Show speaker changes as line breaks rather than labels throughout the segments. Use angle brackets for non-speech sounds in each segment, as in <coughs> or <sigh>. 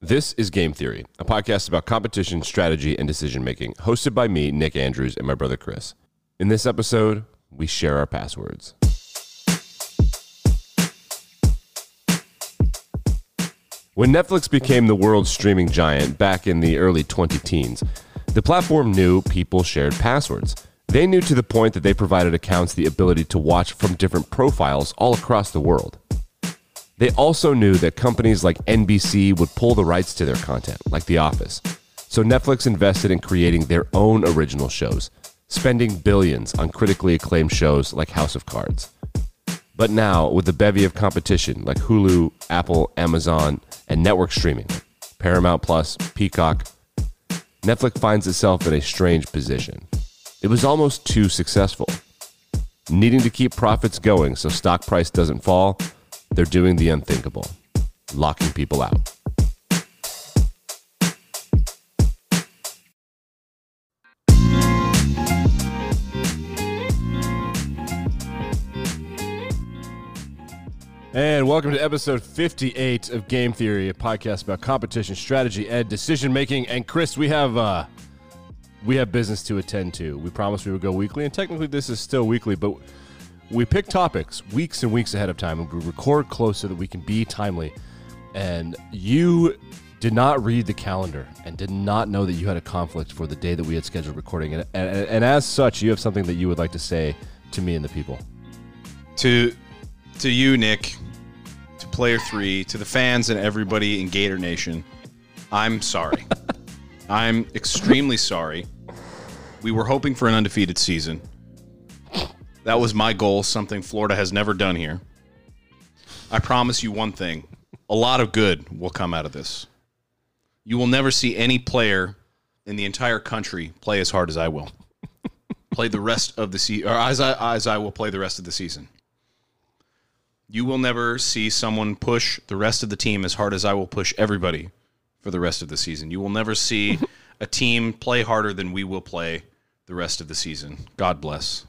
This is Game Theory, a podcast about competition, strategy, and decision making, hosted by me, Nick Andrews, and my brother Chris. In this episode, we share our passwords. When Netflix became the world's streaming giant back in the early 20 teens, the platform knew people shared passwords. They knew to the point that they provided accounts the ability to watch from different profiles all across the world. They also knew that companies like NBC would pull the rights to their content, like The Office. So Netflix invested in creating their own original shows, spending billions on critically acclaimed shows like House of Cards. But now, with the bevy of competition like Hulu, Apple, Amazon, and network streaming, Paramount Plus, Peacock, Netflix finds itself in a strange position. It was almost too successful. Needing to keep profits going so stock price doesn't fall, they're doing the unthinkable, locking people out. And welcome to episode 58 of Game Theory, a podcast about competition, strategy, and decision making. And Chris, we have uh we have business to attend to. We promised we would go weekly, and technically this is still weekly, but we pick topics weeks and weeks ahead of time and we record close so that we can be timely. And you did not read the calendar and did not know that you had a conflict for the day that we had scheduled recording. And, and, and as such, you have something that you would like to say to me and the people.
to to you, Nick, to Player Three, to the fans and everybody in Gator Nation, I'm sorry. <laughs> I'm extremely sorry. We were hoping for an undefeated season. That was my goal, something Florida has never done here. I promise you one thing a lot of good will come out of this. You will never see any player in the entire country play as hard as I will. <laughs> play the rest of the season, or as I, as I will play the rest of the season. You will never see someone push the rest of the team as hard as I will push everybody for the rest of the season. You will never see <laughs> a team play harder than we will play the rest of the season. God bless.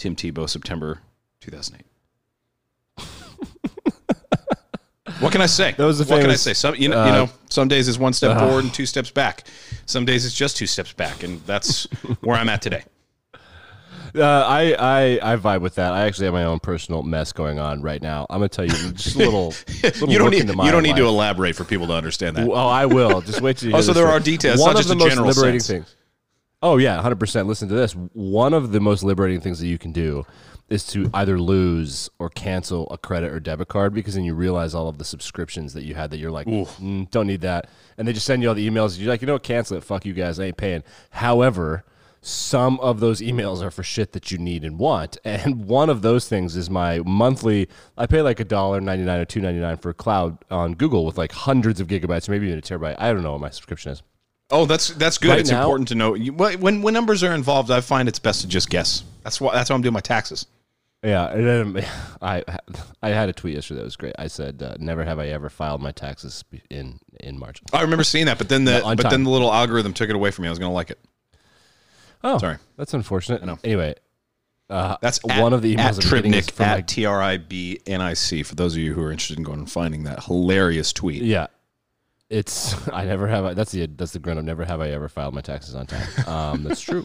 Tim Tebow, September 2008. <laughs> what can I say?
That was the
what can I say? Some, you, know, you
uh,
know, some days it's one step forward and two steps back. Some days it's just two steps back, and that's <laughs> where I'm at today.
Uh, I, I I vibe with that. I actually have my own personal mess going on right now. I'm gonna tell you just a little. <laughs> little
You don't need you don't need to elaborate for people to understand that.
Oh, I will. Just wait till you. hear
Also,
this
there are details.
One of the most liberating
sense.
things. Oh yeah, 100. percent Listen to this. One of the most liberating things that you can do is to either lose or cancel a credit or debit card because then you realize all of the subscriptions that you had that you're like, "Mm, don't need that, and they just send you all the emails. You're like, you know, what, cancel it. Fuck you guys, I ain't paying. However. Some of those emails are for shit that you need and want, <laughs> and one of those things is my monthly. I pay like a dollar ninety nine or two ninety nine for cloud on Google with like hundreds of gigabytes, maybe even a terabyte. I don't know what my subscription is.
Oh, that's that's good.
Right
it's
now-
important to know when when numbers are involved. I find it's best to just guess. That's why that's why I'm doing my taxes.
Yeah, and then <laughs> I <laughs> I had a tweet yesterday that was great. I said, uh, "Never have I ever filed my taxes in in March."
I remember seeing that, but then the <laughs>
No,
but
time.
then the little algorithm took it away from me. I was going to like it.
Oh,
Sorry.
that's unfortunate.
know.
Anyway, uh,
That's
one of the emails
at
I'm getting is
Tribnic
from
at T R I B N I C. For those of you who are interested in going and finding that hilarious tweet.
yeah, it's <laughs> I never have. I, that's the that's the grunt of never have I ever filed my taxes on time. Um, that's true.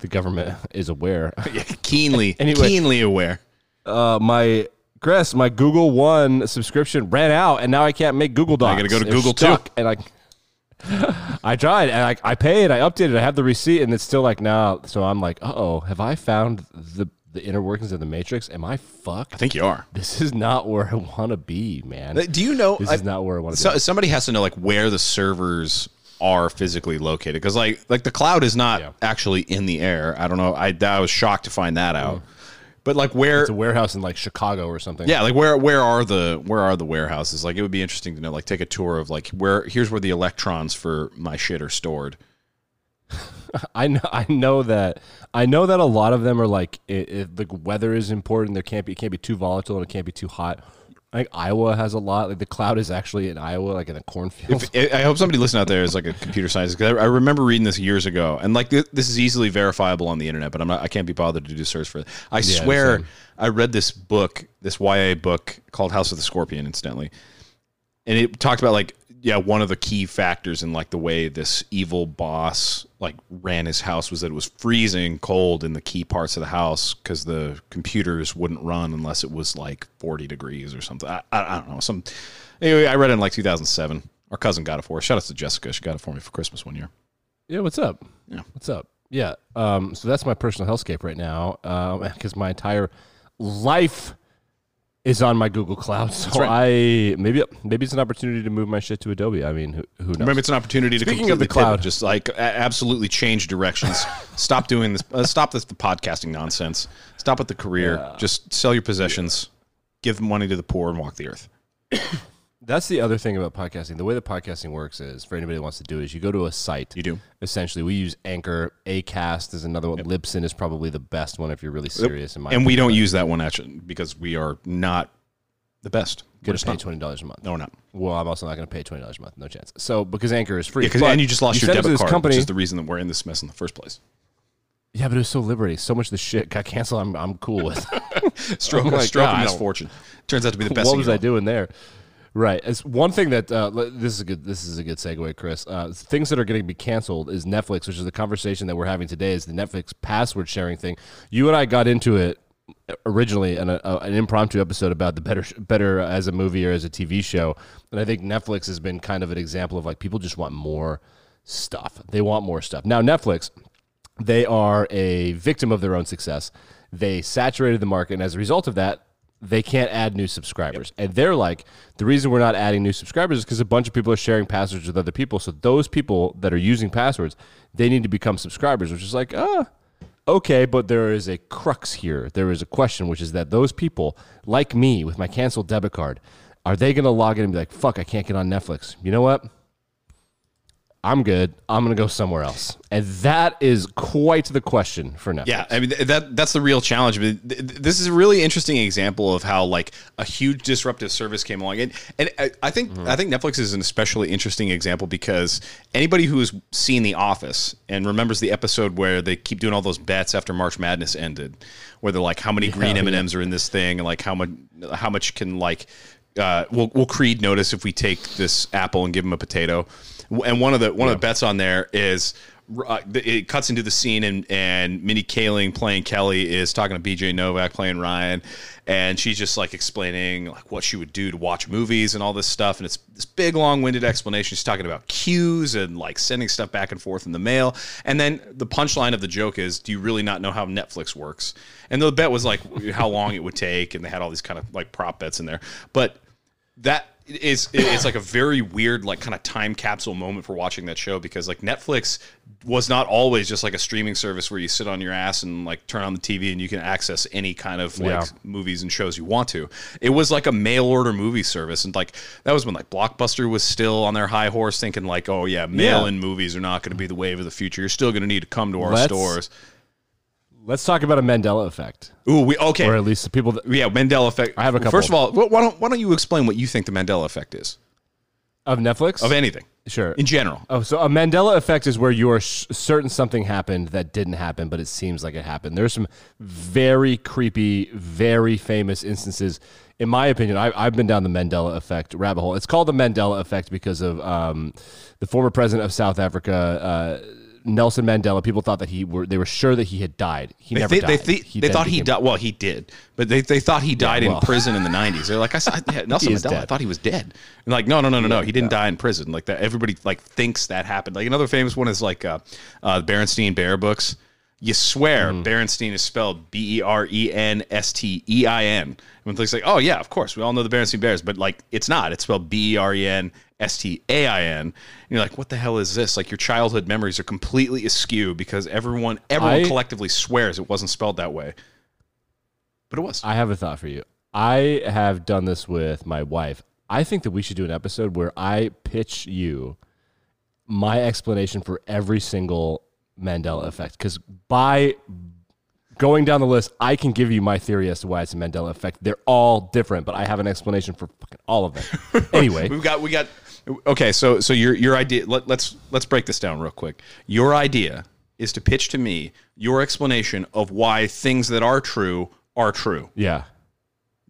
the government is aware. <laughs>
Keenly, <laughs>
Anyway.
keenly aware.
Uh, my Chris, my Google One subscription ran out, and now I can't make Google Docs.
I gotta go to
It's
Google too.
and I. I tried and I, I paid, I updated, I have the receipt, and it's still like now. So I'm like, uh oh, have I found the the inner workings of the Matrix? Am I fucked?
I think you are.
This is not where I want to be, man.
Do you know?
This
I-
is not where I want to be?
So,
be.
somebody has to know like where the servers are physically located because like like the cloud is not
Yeah.
actually in the air. I don't know. I I was shocked to find that out. Mm. But like where
It's a warehouse in like Chicago or something.
yeah, like where where are the where are the warehouses? Like it would be interesting to know. Like take a tour of like where here's where the electrons for my shit are stored. <laughs>
I know. I know that. I know that a lot of them are like it, it, the weather is important. There can't be it can't be too volatile and it can't be too hot. I think Iowa has a lot. Like the cloud is actually in Iowa, like in a cornfield.
I I hope somebody listening out there is like a computer scientist. 'cause I I remember reading this years ago, and like th- this is easily verifiable on the internet, but I'm not. I can't be bothered to do search for it. I swear,
same.
I read this book, this YA book called House of the Scorpion, incidentally, and it talked about like yeah, one of the key factors in like the way this evil boss like ran his house was that it was freezing cold in the key parts of the house because the computers wouldn't run unless it was like 40 degrees or something. I, I, I don't know. Some anyway, I read it in like 2007. Our cousin got it for us. Shout out to Jessica. She got it for me for Christmas one year.
Yeah, what's up?
Yeah.
What's up? Yeah. Um, so that's my personal hellscape right now because my entire life is on my Google Cloud. <laughs> So I maybe maybe it's an opportunity to move my shit to Adobe. I mean, who, who knows?
Maybe it's an opportunity to
Speaking
completely
of the
pivot,
cloud.
just like absolutely change directions. <laughs> stop doing this. Uh, stop this the podcasting nonsense. Stop with the career. Just sell your possessions. Give money to the poor and walk the earth. <coughs>
That's the other thing about podcasting. The way that podcasting works is, for anybody who wants to do it, is you go to a site.
You do.
Essentially, we use Anchor. Acast is another one. Libsyn is probably the best one if you're really serious. In my
and we
opinion.
don't use that one actually because we are not the best. We're
Gonna
just
pay
not.
twenty dollars a month.
No, we're not.
Well, I'm also not going to pay twenty dollars a month. No chance. So because Anchor is free,
Yeah, and you just lost your
it to
debit card,
company.
which is the reason that we're in this mess in the first place.
yeah, but it was so liberating. So much of the shit got canceled. I'm I'm cool with. <laughs> <laughs>
Stroke,
Oh my
stroke misfortune. Turns out to be the <laughs> best.
what was I doing there? Right. It's one thing that uh, this is a good. This is a good segue, Chris. Uh, things that are going to be canceled is Netflix, which is the conversation that we're having today. Is the Netflix password sharing thing? You and I got into it originally in a, a, an impromptu episode about the better better as a movie or as a TV show, and I think Netflix has been kind of an example of like people just want more stuff. They want more stuff. Now Netflix, they are a victim of their own success. They saturated the market, and as a result of that, they can't add new subscribers. And they're like, the reason we're not adding new subscribers is because a bunch of people are sharing passwords with other people. So those people that are using passwords, they need to become subscribers, which is like, ah, okay, but there is a crux here. There is a question, which is that those people, like me with my canceled debit card, are they going to log in and be like, fuck, I can't get on Netflix? You know what? I'm good. I'm going to go somewhere else. And that is quite the question for Netflix.
Yeah, I mean that that's the real challenge. But th- th- this is a really interesting example of how like a huge disruptive service came along, and and I, I think
Mm-hmm.
I think Netflix is an especially interesting example because anybody who has seen The Office and remembers the episode where they keep doing all those bets after March Madness ended, where they're like, how many green M and M's are in this thing, and like how much how much can like uh, will will Creed notice if we take this apple and give him a potato? And one of the one of the bets on there is uh, it cuts into the scene and and Mindy Kaling playing Kelly is talking to BJ Novak playing Ryan, and she's just like explaining like what she would do to watch movies and all this stuff, and it's this big long winded explanation. She's talking about cues and like sending stuff back and forth in the mail, and then the punchline of the joke is, "Do you really not know how Netflix works?" And the bet was like how long it would take, and they had all these kind of like prop bets in there, but that is it's like a very weird like kind of time capsule moment for watching that show because like Netflix was not always just like a streaming service where you sit on your ass and like turn on the TV and you can access any kind of like
Yeah.
movies and shows you want to. It was like a mail order movie service and like that was when like Blockbuster was still on their high horse thinking like oh yeah mail in movies are not going to be the wave of the future. You're still going to need to come to our
Let's-
stores.
Let's talk about a Mandela effect,
Ooh, we okay.
or at least the people that
yeah, Mandela effect.
I have a couple.
First of all, why don't why don't you explain what you think the Mandela effect is
of Netflix
of anything
Sure.
in general?
Oh, so a Mandela effect is where you are sh- certain something happened that didn't happen, but it seems like it happened. There's some very creepy, very famous instances. In my opinion, I, I've been down the Mandela effect rabbit hole. It's called the Mandela effect because of um, the former president of South Africa, uh, Nelson Mandela. People thought that he were they were sure that he had died. He
They,
never
they,
died.
they, thi-
He
they thought he died. Well, he did, but they, they thought he died
well.
in prison in the '90s. They're like, I saw yeah, <laughs> Nelson Mandela. I thought he was dead. And like, no, no, no, no, no. He didn't die in prison. Like that. Everybody like thinks that happened. Like another famous one is like uh, uh, Berenstein Bear books. You swear
Mm-hmm.
Berenstein is spelled B E R E N S T E I N. And it's like, oh yeah, of course, we all know the Berenstein Bears, but like it's not. It's spelled B E R E N S T A I N. And you're like, what the hell is this? Like your childhood memories are completely askew because everyone everyone
I-
collectively swears it wasn't spelled that way. But it was.
I have a thought for you. I have done this with my wife. I think that we should do an episode where I pitch you my explanation for every single Mandela effect. Because by going down the list, I can give you my theory as to why it's a Mandela effect. They're all different, but I have an explanation for fucking all of them. <laughs> anyway,
We've got we got okay. So so your your idea. Let, let's let's break this down real quick. Your idea is to pitch to me your explanation of why things that are true are true.
yeah.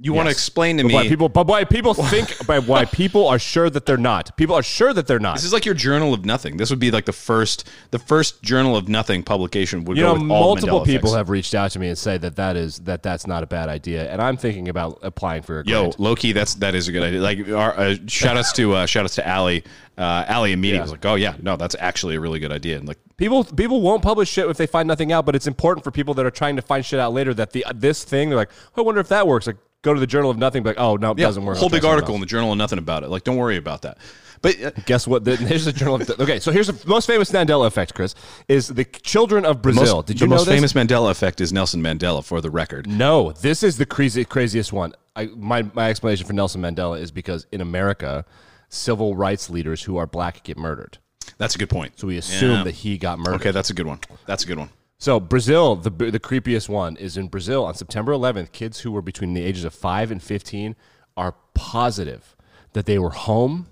You want to explain to
But
me?
why people, but why people think, <laughs> by why people are sure that they're not. People are sure that they're not.
this is like your journal of nothing. This would be like the first, the first journal of nothing publication would
You
go
know,
with all
multiple people
effects.
have reached out to me and say that that is that that's not a bad idea, and I'm thinking about applying for a
Yo, low key, that's that is a good idea. Like, our, uh, shout outs to uh, shout outs to Allie. Uh, Allie immediately
Yeah.
was like, "Oh yeah, no, that's actually a really good idea." And like,
People people won't publish shit if they find nothing out, but it's important for people that are trying to find shit out later that the this thing they're like, oh, I wonder if that works. Like, go to the Journal of Nothing, like, oh no, it
yeah,
doesn't work.
whole big article in the journal and nothing about it. Like, don't worry about that. But uh,
Guess what? The, <laughs> here's the Journal of. Okay, so here's the most famous Mandela effect, Chris, is the children of Brazil.
most,
Did you know
the
most
famous Mandela effect is Nelson Mandela, for the record.
No, this is the crazy, craziest one. I, my, my explanation for Nelson Mandela is because in America, civil rights leaders who are black get murdered.
That's a good point.
So we assume
Yeah.
that he got murdered.
Okay, that's a good one. That's a good one.
So Brazil, the the creepiest one is in Brazil on September 11th. Kids who were between the ages of five and 15 are positive that they were home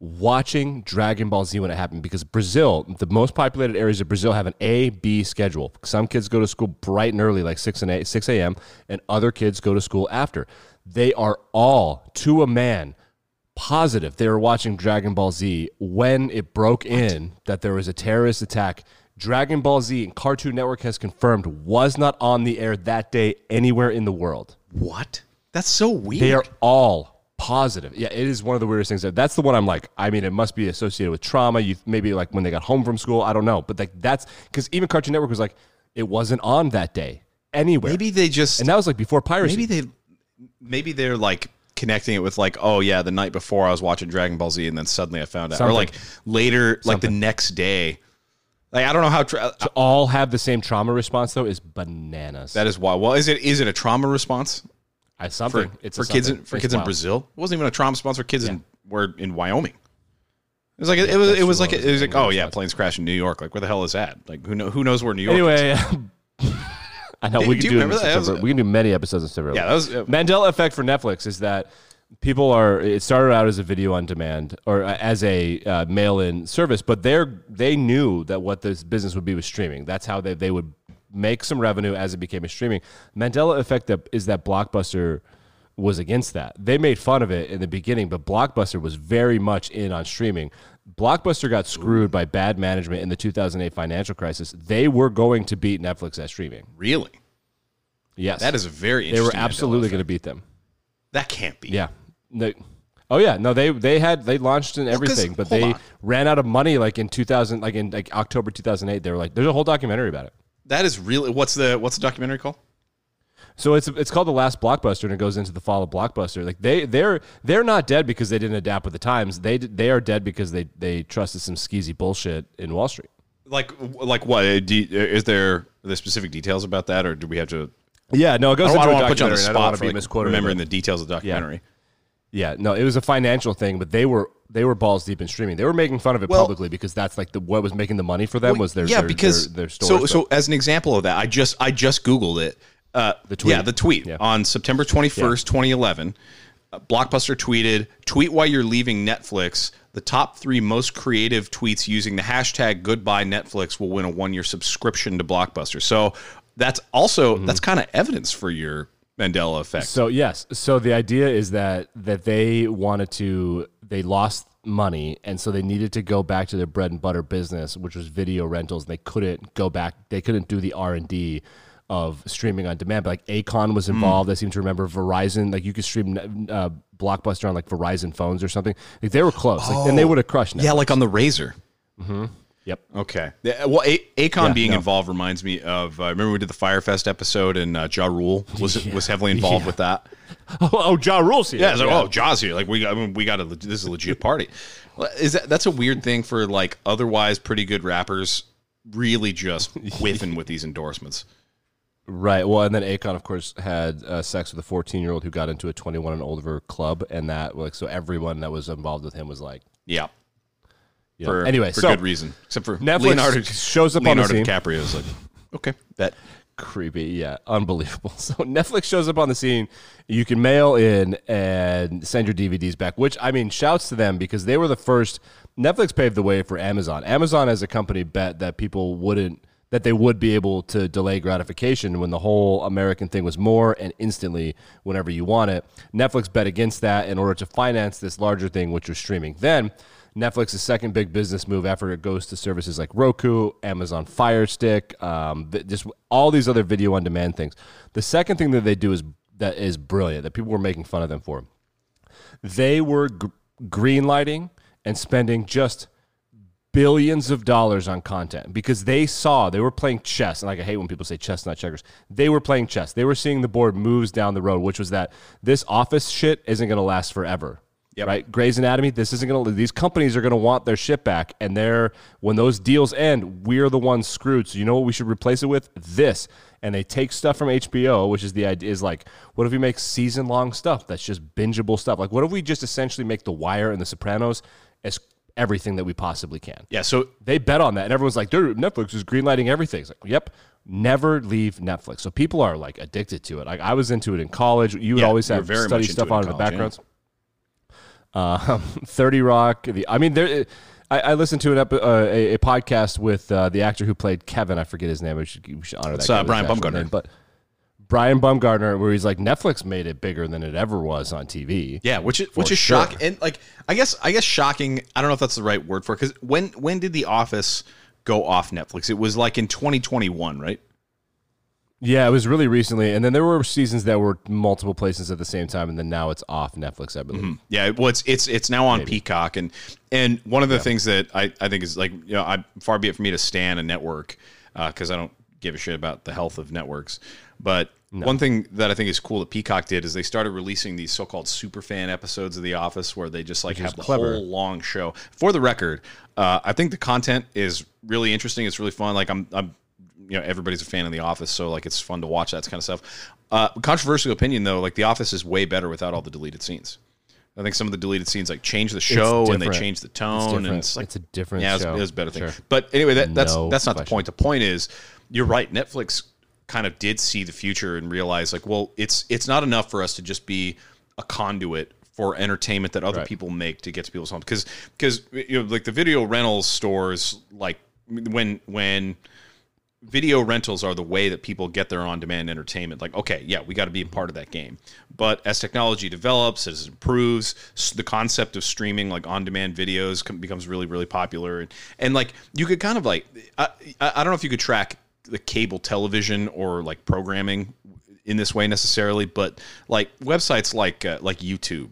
watching Dragon Ball Z when it happened because Brazil, the most populated areas of Brazil, have an A B schedule. Some kids go to school bright and early, like six and eight, six a.m., and other kids go to school after. They are all to a man positive they were watching Dragon Ball Z when it broke in that there was a terrorist attack. Dragon Ball Z and Cartoon Network has confirmed was not on the air that day anywhere in the world.
What? That's so weird.
They are all positive. Yeah, it is one of the weirdest things. That's the one I'm like. I mean, it must be associated with trauma. You maybe like when they got home from school. I don't know, but like that's because even Cartoon Network was like it wasn't on that day anywhere.
maybe they just
and that was like before piracy.
maybe they maybe they're like connecting it with like oh yeah the night before I was watching Dragon Ball Z and then suddenly I found out or like later like the next day like I don't know how tra-
to all have the same trauma response though is bananas.
that is why well is it is it a trauma response?
I
for,
something it's
for
a
kids in, for
It's
kids in. Brazil? It wasn't even a trauma response for kids in were in Wyoming. It was like it was it was like it was like oh yeah planes crash in New York. Like where the hell is that? Like who know who knows where New York is?
Anyway, <laughs> I know
Do-
we
do
can
you
do, it
that? That was-
we can do many episodes in September.
yeah that was uh,
Mandela effect for Netflix is that people are. It started out as a video on demand or as a uh, mail-in service, but they're they knew that what this business would be was streaming. That's how they they would make some revenue as it became a streaming. Mandela effect that is that Blockbuster was against that. They made fun of it in the beginning, but Blockbuster was very much in on streaming. Blockbuster got screwed by bad management in the 2008 financial crisis. They were going to beat Netflix at streaming.
really
Yes.
that is a very
they were absolutely going to beat them.
that can't be
Yeah. They, oh yeah, no, they they had they launched in everything, but
hold
they
on.
ran out of money like in 2000, like in like October 2008. They were like, there's a whole documentary about it.
that is really what's the what's the documentary called
So it's it's called the last blockbuster, and it goes into the fall of blockbuster. Like they they're they're not dead because they didn't adapt with the times. They they are dead because they they trusted some skeezy bullshit in Wall Street.
Like, like what? Uh, do you- Is there are there specific details about that, or do we have to?
Yeah, no, it goes
I don't,
into a
want to put you on the
I don't
spot for
to be
like,
misquoted.
remembering the details of the documentary.
Yeah, no, it was a financial thing, but they were they were balls deep in streaming. They were making fun of it
Well-
publicly because that's like the what was making the money for them was their
yeah,
their,
because
their, their
so so as an example of that, I just I just googled it. Uh,
The tweet.
Yeah, the tweet
Yeah.
on September twenty first, twenty eleven. Uh, Blockbuster tweeted, "Tweet why you're leaving Netflix. The top three most creative tweets using the hashtag Goodbye Netflix will win a one year subscription to Blockbuster." So that's also
Mm-hmm.
that's kind of evidence for your Mandela effect.
So yes, so the idea is that that they wanted to they lost money and so they needed to go back to their bread and butter business, which was video rentals. And They couldn't go back. They couldn't do the R and D of streaming on demand. But like Akon was involved. I seem to remember Verizon. Like you could stream uh, Blockbuster on like Verizon phones or something. Like they were close, like, and they would have crushed.
yeah, like on the Razr.
Yep.
Okay. Yeah, well, A- Akon
Yeah,
being
no.
involved reminds me of. Uh, remember we did the Fyre Fest episode, and uh, Ja Rule was <laughs> was heavily involved with that. <laughs>
Oh, oh Ja Rule's here.
Yeah, like, oh, Ja's here. Like we got, I mean, we got a. This is a legit party. Is that that's a weird thing for like otherwise pretty good rappers, really just <laughs> whiffing with these endorsements.
Right. Well, and then Akon, of course, had uh, sex with a 14 year old who got into a 21 and older club, and that like so everyone that was involved with him was like,
Yeah.
Know.
For,
anyway,
for
so
good reason, except for
Netflix
Leonardo
shows up
Leonardo
on the scene.
DiCaprio is like, okay, that
creepy, yeah, unbelievable. <laughs> So Netflix shows up on the scene. You can mail in and send your DVDs back, which I mean, shouts to them because they were the first. Netflix paved the way for Amazon. Amazon, as a company, bet that people wouldn't that they would be able to delay gratification when the whole American thing was more and instantly whenever you want it. Netflix bet against that in order to finance this larger thing, which was streaming. Then Netflix's second big business move after it goes to services like Roku, Amazon Fire Stick, um, just all these other video on demand things. The second thing that they do is that is brilliant that people were making fun of them for. They were g- green lighting and spending just billions of dollars on content because they saw they were playing chess and like I hate when people say chess not checkers they were playing chess they were seeing the board moves down the road which was that this office shit isn't going to last forever
Yep.
right Grey's Anatomy this isn't going to these companies are going to want their shit back and they're when those deals end we're the ones screwed so you know what we should replace it with this and they take stuff from HBO which is the idea is like what if we make season long stuff that's just bingeable stuff like what if we just essentially make The Wire and The Sopranos as everything that we possibly can
Yeah. So
they bet on that, and everyone's like, "Dude, Netflix is greenlighting everything." It's like, "Yep, never leave Netflix." So people are like addicted to it. Like I was into it in college. You would
Yeah,
always have
very
study stuff
in
on in the
backgrounds. yeah.
Um, <laughs> Thirty Rock. The, I mean, there. I, I listened to an epi- uh, a, a podcast with uh, the actor who played Kevin. I forget his name. We should, we should honor
It's,
that.
uh, Brian Baumgartner.
name, but. Brian Baumgartner, where he's like Netflix made it bigger than it ever was on TV.
Yeah, which is which is
sure.
shocking, and like I guess I guess shocking. I don't know if that's the right word for it because when when did The Office go off Netflix? It was like in 2021, right?
Yeah, it was really recently, and then there were seasons that were multiple places at the same time, and then now it's off Netflix, I believe.
Yeah, well, it's it's it's now on Peacock, and and one of the things that I, I think is like you know, I far be it for me to stand a network because I don't give a shit about the health of networks, but one thing that I think is cool that Peacock did is they started releasing these so-called super fan episodes of The Office where they just like have the
clever.
whole long show. For the record, uh, I think the content is really interesting. It's really fun. Like I'm, I'm you know everybody's a fan of The Office, so like it's fun to watch that kind of stuff. Uh, controversial opinion though, like The Office is way better without all the deleted scenes. I think some of the deleted scenes like change the show and they change the tone
different.
and it's like
It's a different
yeah, it's,
show.
it's a better thing.
Sure.
But anyway, that, that's
No
that's not the point. The point is, you're right. Netflix kind of did see the future and realize like, well, it's it's not enough for us to just be a conduit for entertainment that other
Right.
people make to get to people's homes because because you know like the video rentals stores like when when video rentals are the way that people get their on-demand entertainment like okay yeah we got to be a part of that game but as technology develops as it improves the concept of streaming like on-demand videos becomes really really popular and, and like you could kind of like I, I don't know if you could track the cable television or like programming in this way necessarily but like websites like uh, like youtube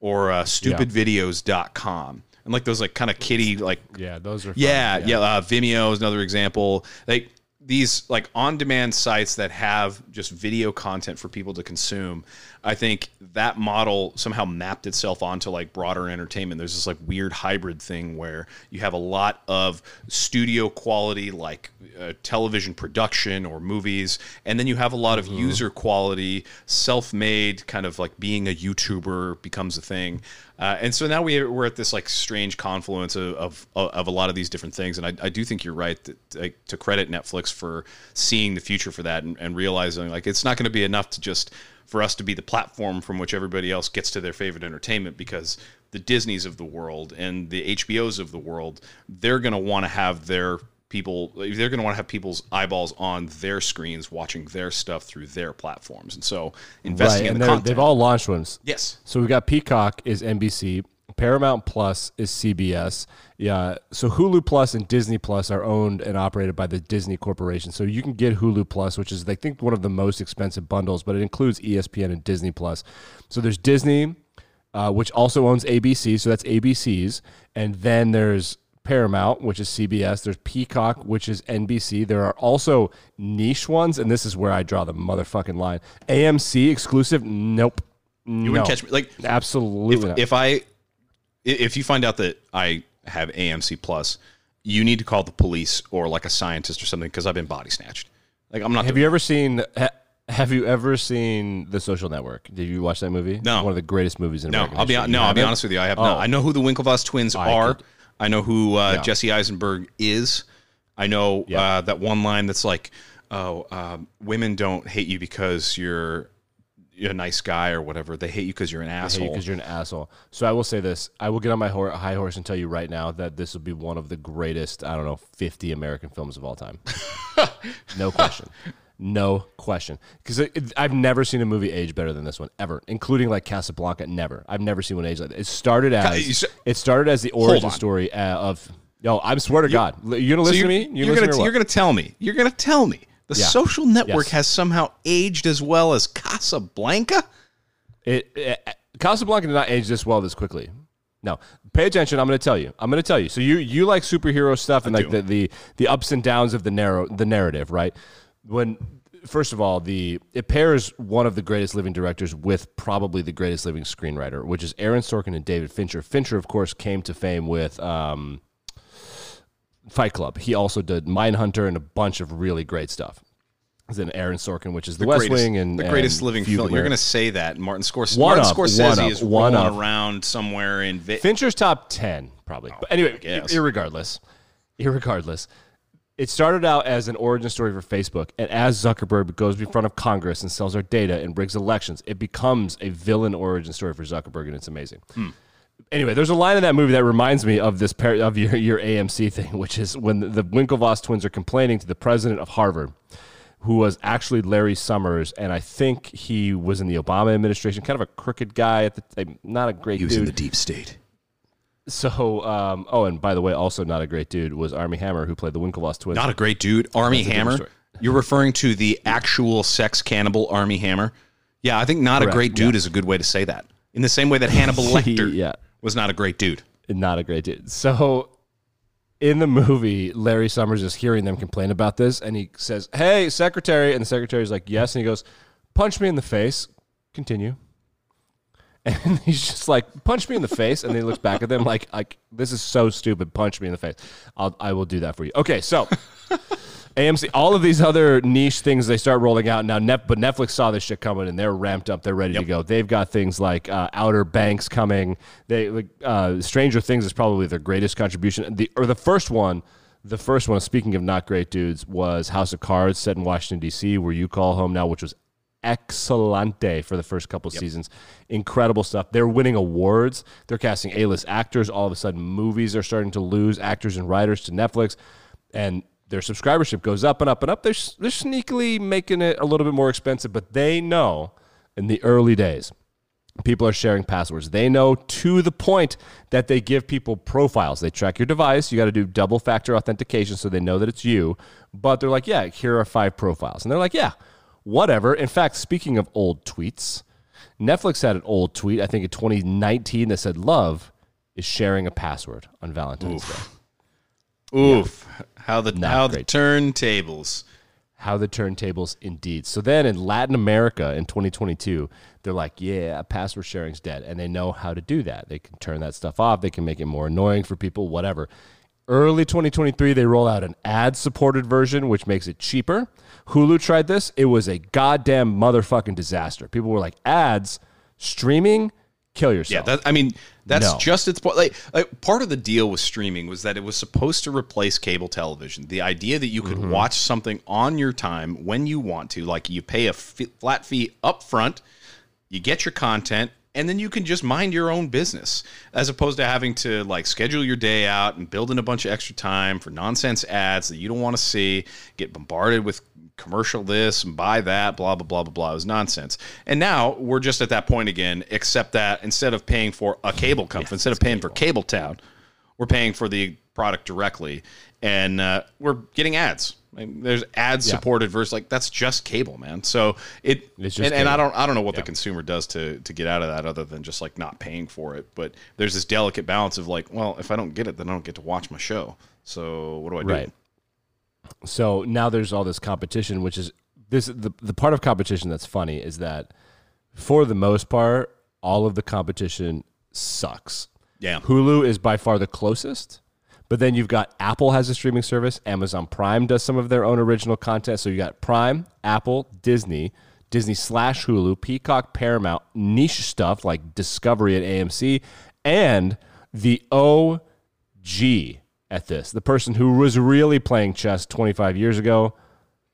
or uh, stupidvideos.com and like those like kind of kitty like
Yeah, those are fun.
yeah, yeah. Uh, Vimeo is another example. Like these like on-demand sites that have just video content for people to consume. I think that model somehow mapped itself onto like broader entertainment. There's this like weird hybrid thing where you have a lot of studio quality like uh, television production or movies, and then you have a lot of user quality, self-made kind of like being a YouTuber becomes a thing. Uh, and so now we, we're at this like strange confluence of, of, of a lot of these different things. And I, I do think you're right that, like, to credit Netflix for seeing the future for that and, and realizing like it's not going to be enough to just for us to be the platform from which everybody else gets to their favorite entertainment because the Disneys of the world and the HBOs of the world, they're going to want to have their people they're going to want to have people's eyeballs on their screens watching their stuff through their platforms. And so investing
Right,
in
and
the content
they've all launched ones.
yes.
So we've got Peacock is NBC, Paramount Plus is CBS. Yeah, so Hulu Plus and Disney Plus are owned and operated by the Disney Corporation. So you can get Hulu Plus, which is I think one of the most expensive bundles, but it includes ESPN and Disney Plus. So there's Disney, uh, which also owns ABC, so that's ABC's, and then there's Paramount, which is CBS. There's Peacock, which is NBC. There are also niche ones, and this is where I draw the motherfucking line. AMC exclusive? Nope.
you wouldn't catch me like
Absolutely
if I i- if you find out that I have AMC Plus, you need to call the police or like a scientist or something because I've been body snatched. Like I'm not.
have you ever seen? Ha, have you ever seen The Social Network? Did you watch that movie?
No.
one of the greatest movies in
no,
American
I'll be
history.
no, I'll be honest with you. I have not.
Oh.
I know who the Winklevoss twins
I
are.
could-
I know who uh,
Yeah.
Jesse Eisenberg is. I know
Yeah.
uh, that one line that's like, "Oh, um, women don't hate you because you're a nice guy or whatever. They hate you because you're an asshole.
because you're an asshole. So I will say this: I will get on my hor- high horse and tell you right now that this will be one of the greatest, I don't know, 50 American films of all time. <laughs> no question, no question. Because I've never seen a movie age better than this one ever, including like Casablanca. Never, I've never seen one age like that. It started as it started as the origin story uh, of. Yo, I swear to God, you're gonna listen
So
to me?
you're,
You
you're gonna
or
you're gonna tell me. You're gonna tell me the
Yeah.
social network
Yes.
has somehow aged as well as Casablanca.
It, it Casablanca did not age this well this quickly. No, pay attention. I'm going to tell you. I'm going to tell you. So you you like superhero stuff and like
do.
the, the the ups and downs of the narrow the narrative, right? When first of all, the it pairs one of the greatest living directors with probably the greatest living screenwriter, which is Aaron Sorkin and David Fincher. Fincher, of course, came to fame with. Um, Fight Club. He also did Mindhunter and a bunch of really great stuff. Then Aaron Sorkin, which is The, West
greatest,
Wing and
the greatest
and
living
Few
film. You're gonna say that Martin Scorsese.
One
Martin
of,
Scorsese
one
is
one
rolling
of.
around somewhere in. Vi-
Fincher's top 10, probably. Oh, but anyway, irregardless, irregardless, it started out as an origin story for Facebook. And as Zuckerberg goes in front of Congress and sells our data and rigs elections, it becomes a villain origin story for Zuckerberg, and it's amazing. Hmm. Anyway, there's a line in that movie that reminds me of this par- of your, your AMC thing, <laughs> which is when the, the Winklevoss twins are complaining to the president of Harvard, who was actually Larry Summers, and I think he was in the Obama administration, kind of a crooked guy at the time, not a great He was dude.
In the deep state.
So, um, oh, and by the way, also not a great dude was Armie Hammer, who played the Winklevoss twins.
Not a great dude.
Armie different
Hammer. <laughs> You're referring to the actual sex cannibal Armie Hammer. Yeah, I think not a great dude is a good way to say that. In the same way that <laughs> Hannibal Lecter
Yeah.
Was not a great dude.
not a great dude. So, in the movie, Larry Summers is hearing them complain about this, and he says, "Hey, secretary," and the secretary's like, "Yes," and he goes, "Punch me in the face." Continue. <laughs> And he's just like, punch me in the face. And then he looks back at them like, like this is so stupid. Punch me in the face. I'll, I will do that for you. Okay, so AMC, all of these other niche things they start rolling out now. Net, but Netflix saw this shit coming and they're ramped up. They're ready to go. They've got things like uh, Outer Banks coming. They like uh, Stranger Things is probably their greatest contribution. The or the first one. The first one, speaking of not great dudes, was House of Cards, set in Washington D.C., where you call home now, which was excellente for the first couple seasons. Incredible stuff. They're winning awards. They're casting A-list actors. All of a sudden, movies are starting to lose actors and writers to Netflix, and their subscribership goes up and up and up. They're they're sneakily making it a little bit more expensive, but they know in the early days. People are sharing passwords. They know to the point that they give people profiles. They track your device. You got to do double factor authentication so they know that it's you. But they're like, yeah, here are five profiles. And they're like, yeah, whatever. In fact, speaking of old tweets, Netflix had an old tweet, I think in 2019, that said, love is sharing a password on Valentine's Day.
Oof. How the
Not
how the turntables.
How the turntables indeed. So then in Latin America in 2022, they're like, yeah, password sharing's dead. And they know how to do that. They can turn that stuff off. They can make it more annoying for people, whatever. Early 2023, they roll out an ad supported version, which makes it cheaper. Hulu tried this. It was a goddamn motherfucking disaster. People were like, ads, streaming, kill
Yeah,
yourself.
that, I mean that's
No.
just its point. Like, like part of the deal with streaming was that it was supposed to replace cable television. The idea that you could
Mm-hmm.
watch something on your time when you want to, like you pay a f- flat fee up front, you get your content, and then you can just mind your own business, as opposed to having to like schedule your day out and build in a bunch of extra time for nonsense ads that you don't want to see, get bombarded with commercial this and buy that, blah blah blah blah blah. It was nonsense. And now we're just at that point again, except that instead of paying for a cable company, instead of paying for Kabletown, we're paying for the product directly, and uh, we're getting ads. Like, there's ad supported versus like that's just cable, man. So it
It's just
and, and I don't I don't know what the consumer does to to get out of that other than just like not paying for it. But there's this delicate balance of like, well, if I don't get it, then I don't get to watch my show. So what do I do?
Right. So now there's all this competition, which is this the the part of competition that's funny is that for the most part, all of the competition sucks.
Yeah.
Hulu is by far the closest. But then you've got Apple has a streaming service, Amazon Prime does some of their own original content. So you got Prime, Apple, Disney, Disney slash Hulu, Peacock, Paramount, niche stuff like Discovery at AMC, and the OG at this, the person who was really playing chess 25 years ago,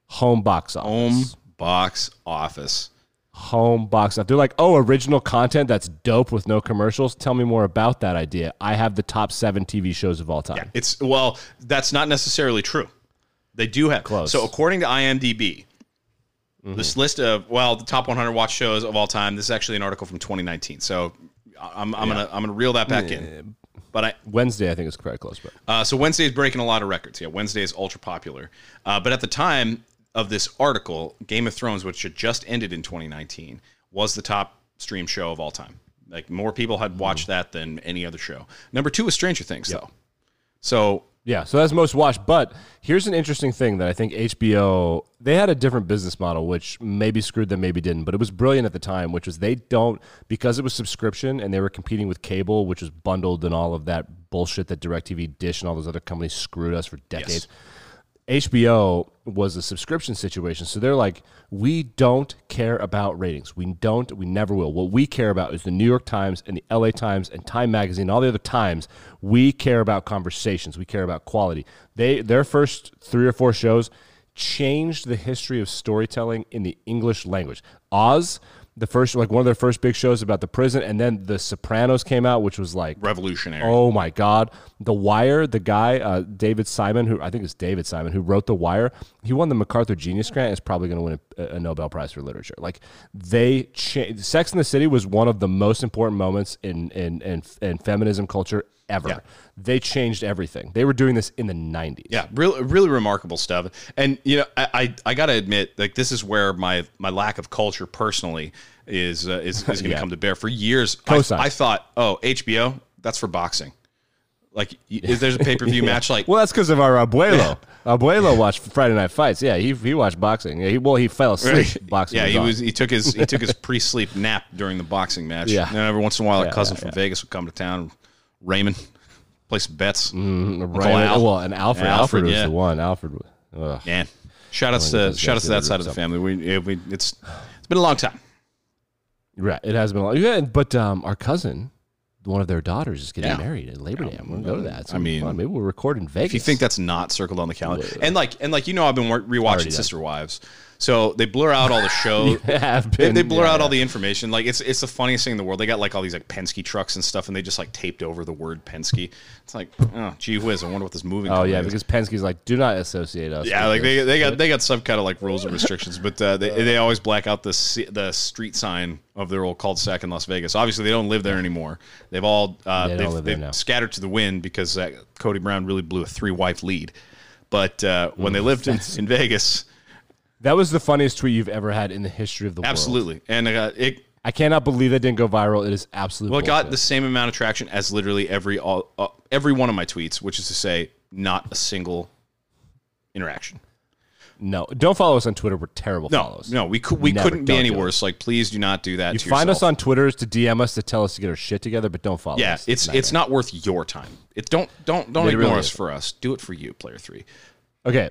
home box office.
Home box office.
home box stuff. They're like, oh, original content that's dope with no commercials. Tell me more about that idea. I have the top seven TV shows of all time.
It's well, that's not necessarily true. They do have
Close.
So according to IMDb, mm-hmm. this list of well, the top 100 watch shows of all time. This is actually an article from 2019. So I'm, I'm gonna I'm gonna reel that back in. But I
Wednesday, I think is quite close, but
uh, so Wednesday is breaking a lot of records. Yeah, Wednesday is ultra popular. Uh, but at the time of this article, Game of Thrones, which had just ended in 2019, was the top stream show of all time. Like more people had watched that than any other show. Number two is Stranger Things, though. So
Yeah, so that's most watched. But here's an interesting thing that I think HBO they had a different business model, which maybe screwed them, maybe didn't. But it was brilliant at the time, which was they don't because it was subscription and they were competing with cable, which was bundled and all of that bullshit that DirecTV, Dish, and all those other companies screwed us for decades. HBO was a subscription situation. So they're like, we don't care about ratings. We don't, we never will. What we care about is the New York Times and the LA Times and Time Magazine, and all the other times. We care about conversations. We care about quality. They their first three or four shows changed the history of storytelling in the English language. Oz, the first like one of their first big shows about the prison, and then The Sopranos came out, which was like
revolutionary.
Oh my God! The Wire, the guy uh, David Simon, who I think is David Simon, who wrote The Wire, he won the MacArthur Genius Grant. Is probably going to win a, a Nobel Prize for literature. Like they, cha- Sex in the City was one of the most important moments in in in, in feminism culture ever.
Yeah.
They changed everything. They were doing this in the '90s.
Yeah, really, really remarkable stuff. And you know, I, I, I got to admit, like this is where my my lack of culture personally is uh, is, is going <laughs> to
Yeah.
come to bear. For years, I, I thought, oh, HBO, that's for boxing. Like, is there's a <laughs> pay per view match? Like,
Well, that's because of our abuelo. Abuelo watched Friday Night Fights. Yeah, he he watched boxing. Yeah, he, well, he fell asleep <laughs> boxing.
yeah,
was
he
on.
was he took his he took his pre sleep nap during the boxing match.
Yeah.
And every once in a while, a cousin
yeah,
from
yeah.
Vegas would come to town, Raymond, <laughs> play some bets.
Right.
Al.
Well, and Alfred.
Yeah,
Alfred,
Alfred,
was
yeah.
the one. Alfred. Ugh.
Man, shout outs to shout outs to that side of the family. We, we it's it's been a long time.
Right. It has been a lot. Yeah, but um, our cousin, one of their daughters, is getting
Yeah.
married at Labor Day. I'm to go to that. It's
I mean,
fun. maybe we'll record in Vegas.
If you think that's not circled on the calendar, and like and like you know, I've been wor- rewatching
Already done.
Sister Wives, so they blur out all the <laughs> show.
have
They,
been,
they blur
yeah,
out all the information. Like it's it's the funniest thing in the world. They got like all these like Penske trucks and stuff, and they just like taped over the word Penske. It's like, oh, gee whiz, I wonder what this movie.
Oh yeah, because Penske's like, do not associate us.
yeah, like they,
this."
they got they got some kind of like rules and restrictions, but uh, they they always black out the the street sign of their old cul-de-sac in Las Vegas. Obviously, they don't live there anymore. They've all uh,
they
they've, they've scattered to the wind because uh, Kody Brown really blew a three wife lead. But uh, when they lived in, in Vegas,
that was the funniest tweet you've ever had in the history of the world.
absolutely, and uh, it
I cannot believe that didn't go viral. It is absolutely.
well, it got the same amount of traction as literally every all uh, every one of my tweets, which is to say, not a single interaction.
no. Don't follow us on Twitter. We're terrible
No,
follows.
no, we could we
Never.
couldn't be
Don't
any
do it.
worse. Like, please do not do that.
You find us on Twitter to DM us to tell us to get our shit together, but don't follow
Yeah,
us.
it's it's not worth your time. It don't don't don't
It
ignore
really
us
isn't.
for us. Do it for you, player three.
Okay,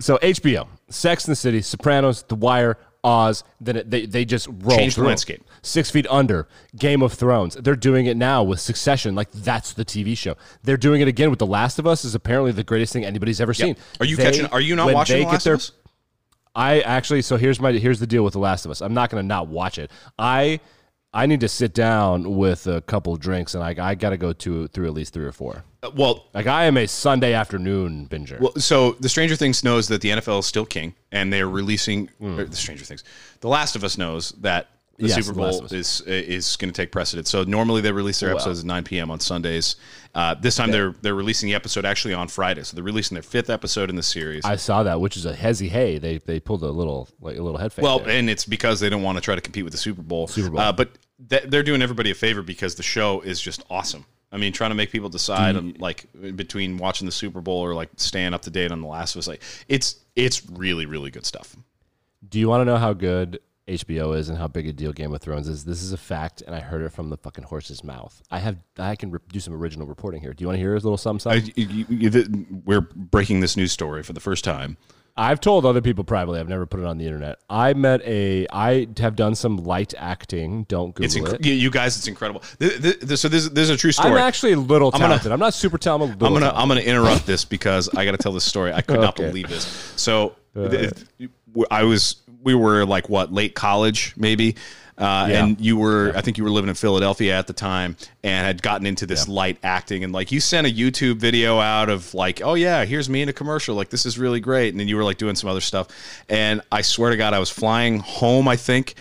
so HBO, Sex and the City, Sopranos, The Wire, Oz. Then it, they they just roll
Change the landscape.
Six Feet Under, Game of Thrones. They're doing it now with Succession. Like that's the TV show. They're doing it again with The Last of Us. Is apparently the greatest thing anybody's ever seen.
Are you
They-
catching? Are you not watching The Last
their-
of Us?
I actually so here's my here's the deal with The Last of Us. I'm not going to not watch it. I I need to sit down with a couple drinks and I I got to go to through at least three or four.
Uh, well,
Like I am a Sunday afternoon binger.
well, so the Stranger Things knows that the NFL is still king, and they're releasing
Hmm.
or the Stranger Things. The Last of Us knows that the
Yes,
Super Bowl
of
is is going to take precedence. So normally they release their
Wow.
episodes at 9 p.m. on Sundays. Uh, this time they're they're releasing the episode actually on Friday. So they're releasing their fifth episode in the series.
I saw that, which is a hezzy hey. They they pulled a little like a little head fake.
Well,
there.
and it's because they don't want to try to compete with the Super Bowl.
Super Bowl.
Uh, but th- they're doing everybody a favor because the show is just awesome. I mean, trying to make people decide on like between watching the Super Bowl or like staying up to date on The Last of Us, like it's it's really really good stuff.
do you want to know how good HBO is and how big a deal Game of Thrones is? This is a fact, and I heard it from the fucking horse's mouth. I have I can re- do some original reporting here. Do you want to hear a little something?
I, you- you- you- we're breaking this news story for the first time.
I've told other people privately. I've never put it on the internet. I met a. I have done some light acting. Don't Google
It's inc-
it.
you- guys. It's incredible. Th- th- th- so this, this is a true story.
I'm actually a little
gonna-
talented. I'm, not super talented. I'm,
I'm gonna
talented.
I'm gonna interrupt this <laughs> because I got to tell this story. I could not believe this. So th- I was we were like what late college maybe. Uh,
Yeah.
And you were, I think you were living in Philadelphia at the time, and had gotten into this light acting, and like you sent a YouTube video out of like, oh yeah, here's me in a commercial, like this is really great, and then you were like doing some other stuff, and I swear to God, I was flying home, I think,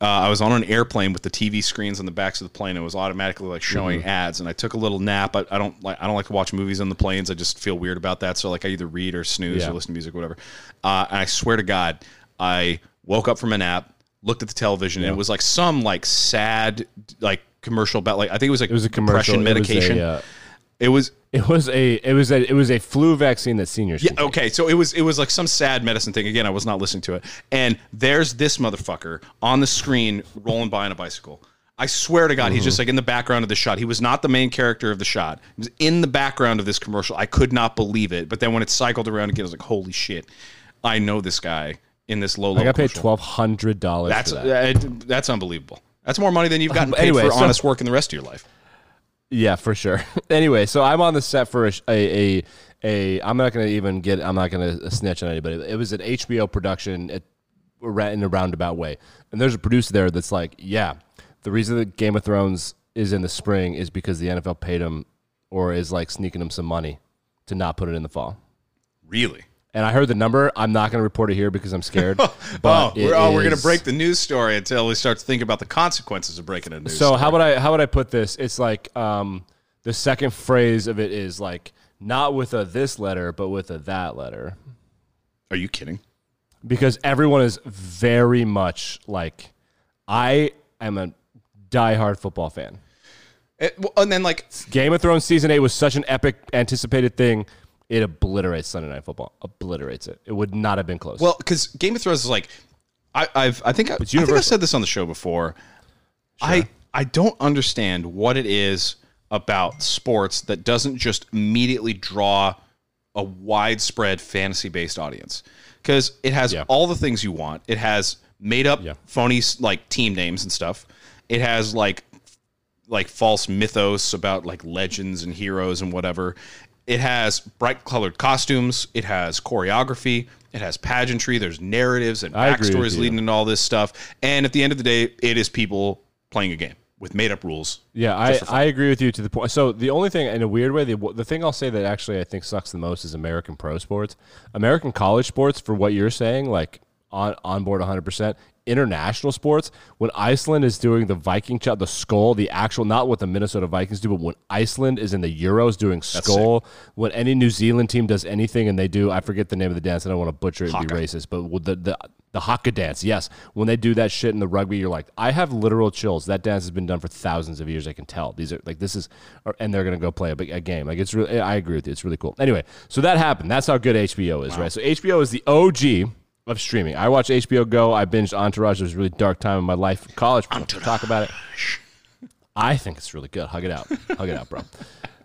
uh, I was on an airplane with the TV screens on the backs of the plane. It was automatically like showing ads, and I took a little nap. I, I don't like I don't like to watch movies on the planes. I just feel weird about that. So like I either read or snooze
Yeah.
or listen to music, or whatever. Uh, and I swear to God, I woke up from a nap, looked at the television, and it was like some like sad like commercial about like I think it was like
It was a commercial.
medication.
It was a, uh,
It was
it was a. It was a. It was a flu vaccine that seniors.
Yeah, okay. So it was it was like some sad medicine thing. Again, I was not listening to it. And there's this motherfucker on the screen rolling by on a bicycle. I swear to God, he's just like in the background of the shot. He was not the main character of the shot. He was in the background of this commercial. I could not believe it. But then when it cycled around again, I was like, holy shit. I know this guy in this low level.
I got paid twelve hundred dollars.
That's
for that.
uh, that's unbelievable. That's more money than you've gotten <laughs> paid
Anyway,
for
so-
honest work in the rest of your life.
Yeah, for sure. <laughs> anyway, so I'm on the set for a, a, a, a I'm not going to even get, I'm not going to snitch on anybody. It was an HBO production at, in a roundabout way. And there's a producer there that's like, yeah, the reason that Game of Thrones is in the spring is because the NFL paid him or is like sneaking him some money to not put it in the fall.
Really?
And I heard the number. I'm not going to report it here because I'm scared. <laughs>
oh,
but it
we're, oh, we're going to break the news story until we start to think about the consequences of breaking a news
So
story.
how would I how would I put this? It's like um, the second phrase of it is like not with a this letter, but with a that letter,
Are you kidding?
because everyone is very much like I am a diehard football fan.
It- and then like
Game of Thrones season eight was such an epic anticipated thing. It obliterates Sunday Night Football. Obliterates it. It would not have been close.
Well, because Game of Thrones is like, I, I've I think I, I think I've said this on the show before. I I don't understand what it is about sports that doesn't just immediately draw a widespread fantasy based audience because it has
Yeah.
all the things you want. It has made up
Yeah.
phony like team names and stuff. It has like like false mythos about like legends and heroes and whatever. It has bright colored costumes. It has choreography. It has pageantry. There's narratives and
I agree with
backstories
you.
leading into all this stuff. And at the end of the day, it is people playing a game with made up rules.
Yeah, I, I agree with you to the point. So the only thing, in a weird way, the, the thing I'll say that actually I think sucks the most is American pro sports. American college sports, for what you're saying, like on on board 100. percent International sports, when Iceland is doing the Viking shot, the skull, the actual, not what the Minnesota Vikings do, but when Iceland is in the Euros doing skull, when any New Zealand team does anything and they do, I forget the name of the dance, I don't want to butcher it and be racist, but the, the the haka dance, yes. When they do that shit in the rugby, you're like, I have literal chills. That dance has been done for thousands of years. I can tell. These are like this is, and they're gonna go play a, big, a game. Like it's really, I agree with you. It's really cool. Anyway, so that happened. That's how good HBO is, right? So HBO is the OG of streaming. I watch HBO Go. I binged Entourage. It was a really dark time in my life. College. to Talk about it. I think it's really good. Hug it out. Hug it out, bro.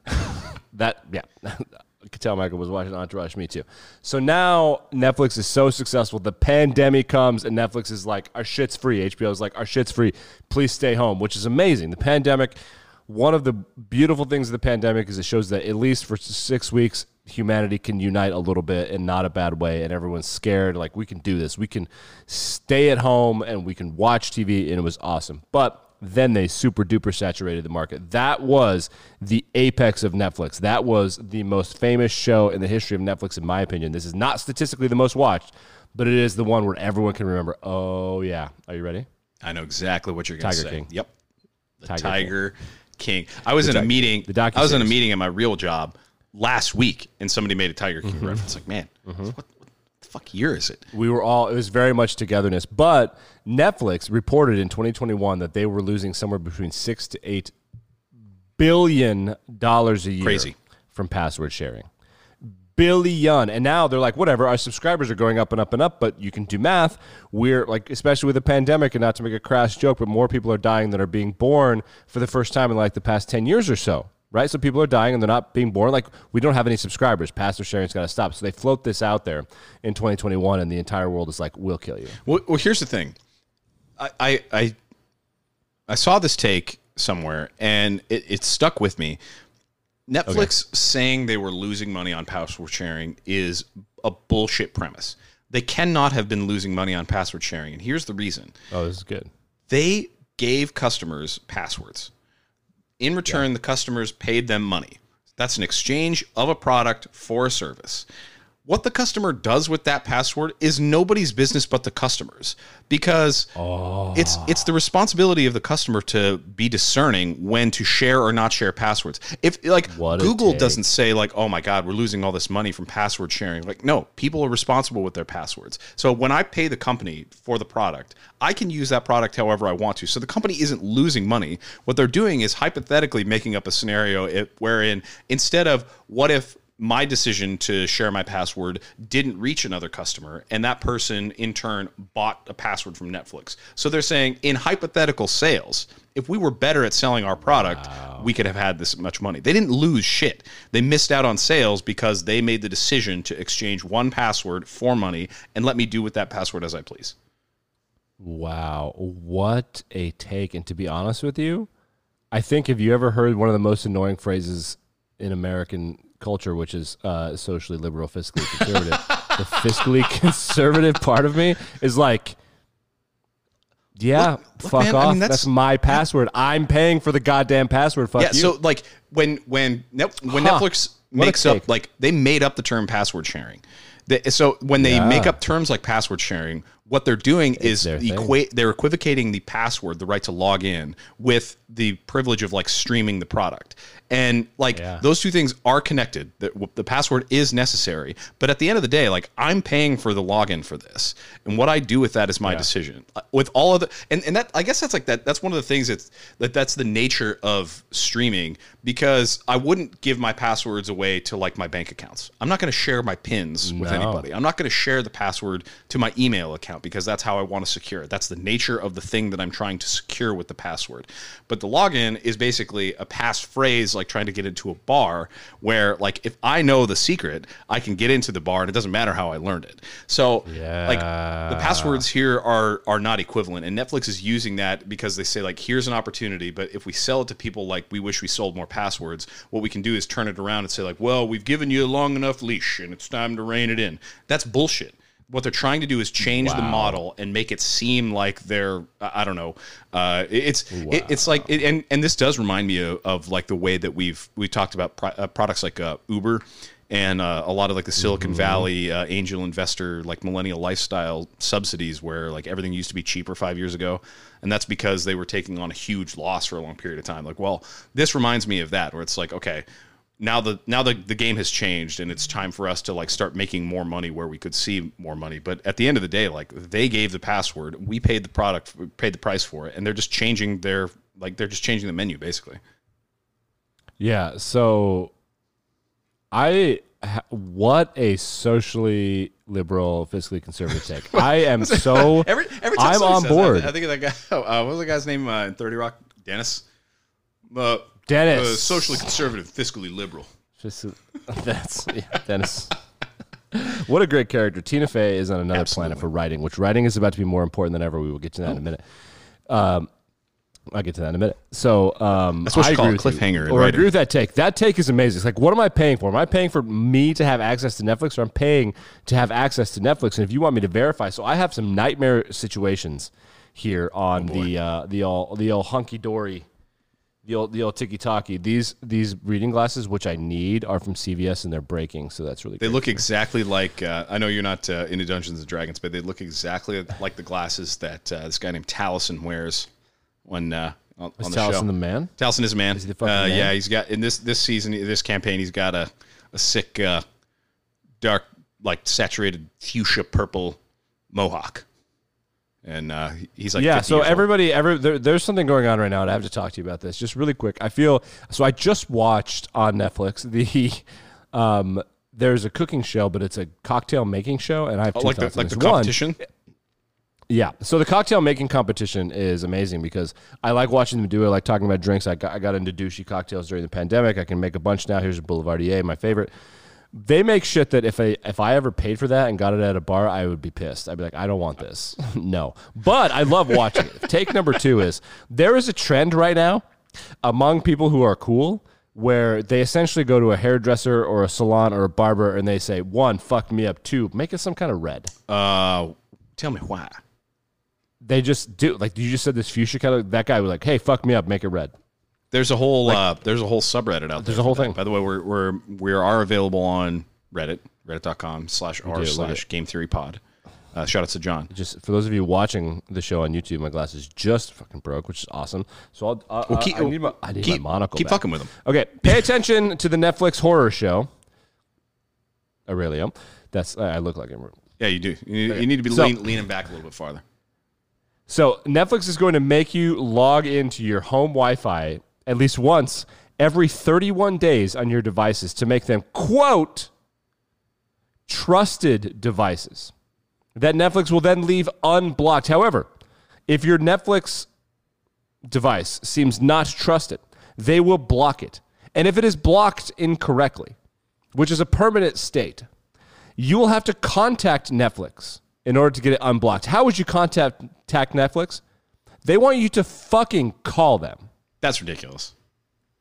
<laughs> that yeah. <laughs> I could tell Michael was watching Entourage. Me too. So now Netflix is so successful. The pandemic comes and Netflix is like, our shit's free. HBO is like, our shit's free. Please stay home, which is amazing. The pandemic. One of the beautiful things of the pandemic is it shows that at least for six weeks, humanity can unite a little bit in not a bad way, and everyone's scared. Like we can do this. We can stay at home and we can watch TV, and it was awesome. But then they super duper saturated the market. That was the apex of Netflix. That was the most famous show in the history of Netflix, in my opinion. This is not statistically the most watched, but it is the one where everyone can remember. Oh yeah, are you ready?
I know exactly what you're going to
Tiger
say.
King.
Yep. The
Tiger
Tiger, King. I was in a meeting.
the docu
I was in a meeting at my real job last week, and somebody made a Tiger King
Mm-hmm.
reference. Like, man, what, what the fuck year is it?
We were all, it was very much togetherness. But Netflix reported in 2021 that they were losing somewhere between six to eight billion dollars a year
Crazy.
from password sharing. Billion. And now they're like, whatever, our subscribers are going up and up and up, but you can do math. We're like, especially with the pandemic, and not to make a crass joke, but more people are dying than are being born for the first time in like the past 10 years or so. Right? So people are dying and they're not being born. Like we don't have any subscribers. Password sharing's got to stop. So they float this out there in 2021, and the entire world is like, "We'll kill you."
Well, well here's the thing. I, I I I saw this take somewhere, and it, it stuck with me. Netflix saying they were losing money on password sharing is a bullshit premise. They cannot have been losing money on password sharing, and here's the reason.
Oh, this is good.
They gave customers passwords. In return, the customers paid them money. That's an exchange of a product for a service. What the customer does with that password is nobody's business but the customers because it's ah. it's the responsibility of the customer to be discerning when to share or not share passwords. If like
What
Google doesn't say like, "Oh my god, we're losing all this money from password sharing." Like, no, people are responsible with their passwords. So when I pay the company for the product, I can use that product however I want to. So the company isn't losing money. What they're doing is hypothetically making up a scenario it, wherein instead of what if my decision to share my password didn't reach another customer and that person in turn bought a password from Netflix. So they're saying in hypothetical sales, if we were better at selling our product, we could have had this much money. They didn't lose shit. They missed out on sales because they made the decision to exchange one password for money and let me do with that password as I please.
Wow, what a take! And to be honest with you, I think have you ever heard one of the most annoying phrases in American culture, which is uh, socially liberal, fiscally conservative. the fiscally <laughs> conservative part of me is like, yeah,
Look- look,
fuck
man, I
off.
mean,
that's,
that's-
my password. I'm paying for the goddamn password. Fuck
Yeah,
you.
so like when when when
Huh.
Netflix makes up like they made up the term password sharing. They, so when they
Yeah.
make up terms like password sharing, what they're doing is
thing.
equate they're equivocating the password, the right to log in, with the privilege of like streaming the product. And like
Yeah.
those two things are connected. The, the password is necessary, but at the end of the day, like I'm paying for the login for this, and what I do with that is my decision. Uh, With all of the and, and that I guess that's like that. That's one of the things that's that that's the nature of streaming because I wouldn't give my passwords away to like my bank accounts. I'm not going to share my pins with
No.
anybody. I'm not going to share the password to my email account because that's how I want to secure it. That's the nature of the thing that I'm trying to secure with the password. But the login is basically a passphrase like trying to get into a bar where like if I know the secret, I can get into the bar and it doesn't matter how I learned it. So like the passwords here are are not equivalent and Netflix is using that because they say like here's an opportunity, but if we sell it to people like we wish we sold more passwords, what we can do is turn it around and say like, well, we've given you a long enough leash and it's time to rein it in. That's bullshit what they're trying to do is change the model and make it seem like they're I don't know. Uh, it's it, it's like it, and and this does remind me of, of like the way that we've we talked about pro, uh, products like uh, Uber and uh, a lot of like the Silicon Valley uh, angel investor like millennial lifestyle subsidies where like everything used to be cheaper five years ago. And that's because they were taking on a huge loss for a long period of time. Like well this reminds me of that where it's like okay now the now the, the game has changed and it's time for us to like start making more money where we could see more money. But at the end of the day like they gave the password. We paid the product paid the price for it and they're just changing their like they're just changing the menu basically.
Yeah. So, I what a socially liberal, fiscally conservative take. <laughs> I am so <laughs>
every every
I'm on
says
board.
that, I think of that guy <laughs> uh, what was the guy's name uh, in 30 Rock Dennis uh,
Dennis.
uh, socially conservative fiscally liberal
Just that's yeah, Dennis. what a great character. Tina Fey is on another planet for writing, which writing is about to be more important than ever. We will get to that in a minute. Um, I'll get to that in a minute. So um,
That's what
I
you call
agree
a cliffhanger
Or I agree with that take. That take is amazing. It's like, what am I paying for? Am I paying for me to have access to Netflix, or I'm paying to have access to Netflix? And if you want me to verify, so I have some nightmare situations here on
Oh,
the uh, the all the old hunky dory the old the old tiki taki. These these reading glasses, which I need, are from CVS and they're breaking, so that's really
They look exactly like uh, I know you're not uh, into Dungeons and Dragons, but they look exactly like the glasses that uh, this guy named Taliesin wears when uh, on,
Is
on the
Taliesin
show.
the man?
Taliesin is a man.
Is he the fucking
uh,
man?
Yeah, he's got in this this season, this campaign, he's got a a sick, uh, dark, like saturated fuchsia purple mohawk, and uh, he's like
yeah.
50
So
years old.
everybody, every there, there's something going on right now, and I have to talk to you about this just really quick. I feel so. I just watched on Netflix <laughs> the. Um, there's a cooking show, but it's a cocktail making show, and I have
Oh,
two
like the
thoughts on
like the
this. One,
competition.
Yeah. So the cocktail making competition is amazing because I like watching them do it. I like talking about drinks. I got, I got into douchey cocktails during the pandemic. I can make a bunch now. Here's a Boulevardier, my favorite. They make shit that if I if I ever paid for that and got it at a bar, I would be pissed. I'd be like, I don't want this. <laughs> no. But I love watching it. Take number two is there is a trend right now among people who are cool where they essentially go to a hairdresser or a salon or a barber and they say, one, fuck me up. Two, make it some kind of red.
Uh, tell me why.
They just do like you just said this fuchsia color. That guy was like, "Hey, fuck me up, make it red."
There's a whole uh, there's a whole subreddit out there.
There's a whole
that.
thing.
By the way, we're we're we are available on Reddit, reddit.com slash r slash game theory pod. Uh, shout out to John.
Just for those of you watching the show on YouTube, my glasses just fucking broke, which is awesome. So I'll, uh,
Well, keep-
I need my I need
keep-
my monocle.
keep
back.
fucking them.
Okay, pay attention to the Netflix horror show. Aurelio, that's I look like him.
Yeah, you do. You, you need to be
So-
lean, leaning back a little bit farther.
So Netflix is going to make you log into your home Wi-Fi at least once every 31 days on your devices to make them quote trusted devices that Netflix will then leave unblocked. However, if your Netflix device seems not trusted, they will block it. And if it is blocked incorrectly, which is a permanent state, you will have to contact Netflix in order to get it unblocked. How would you contact contact Netflix? They want you to fucking call them
That's ridiculous.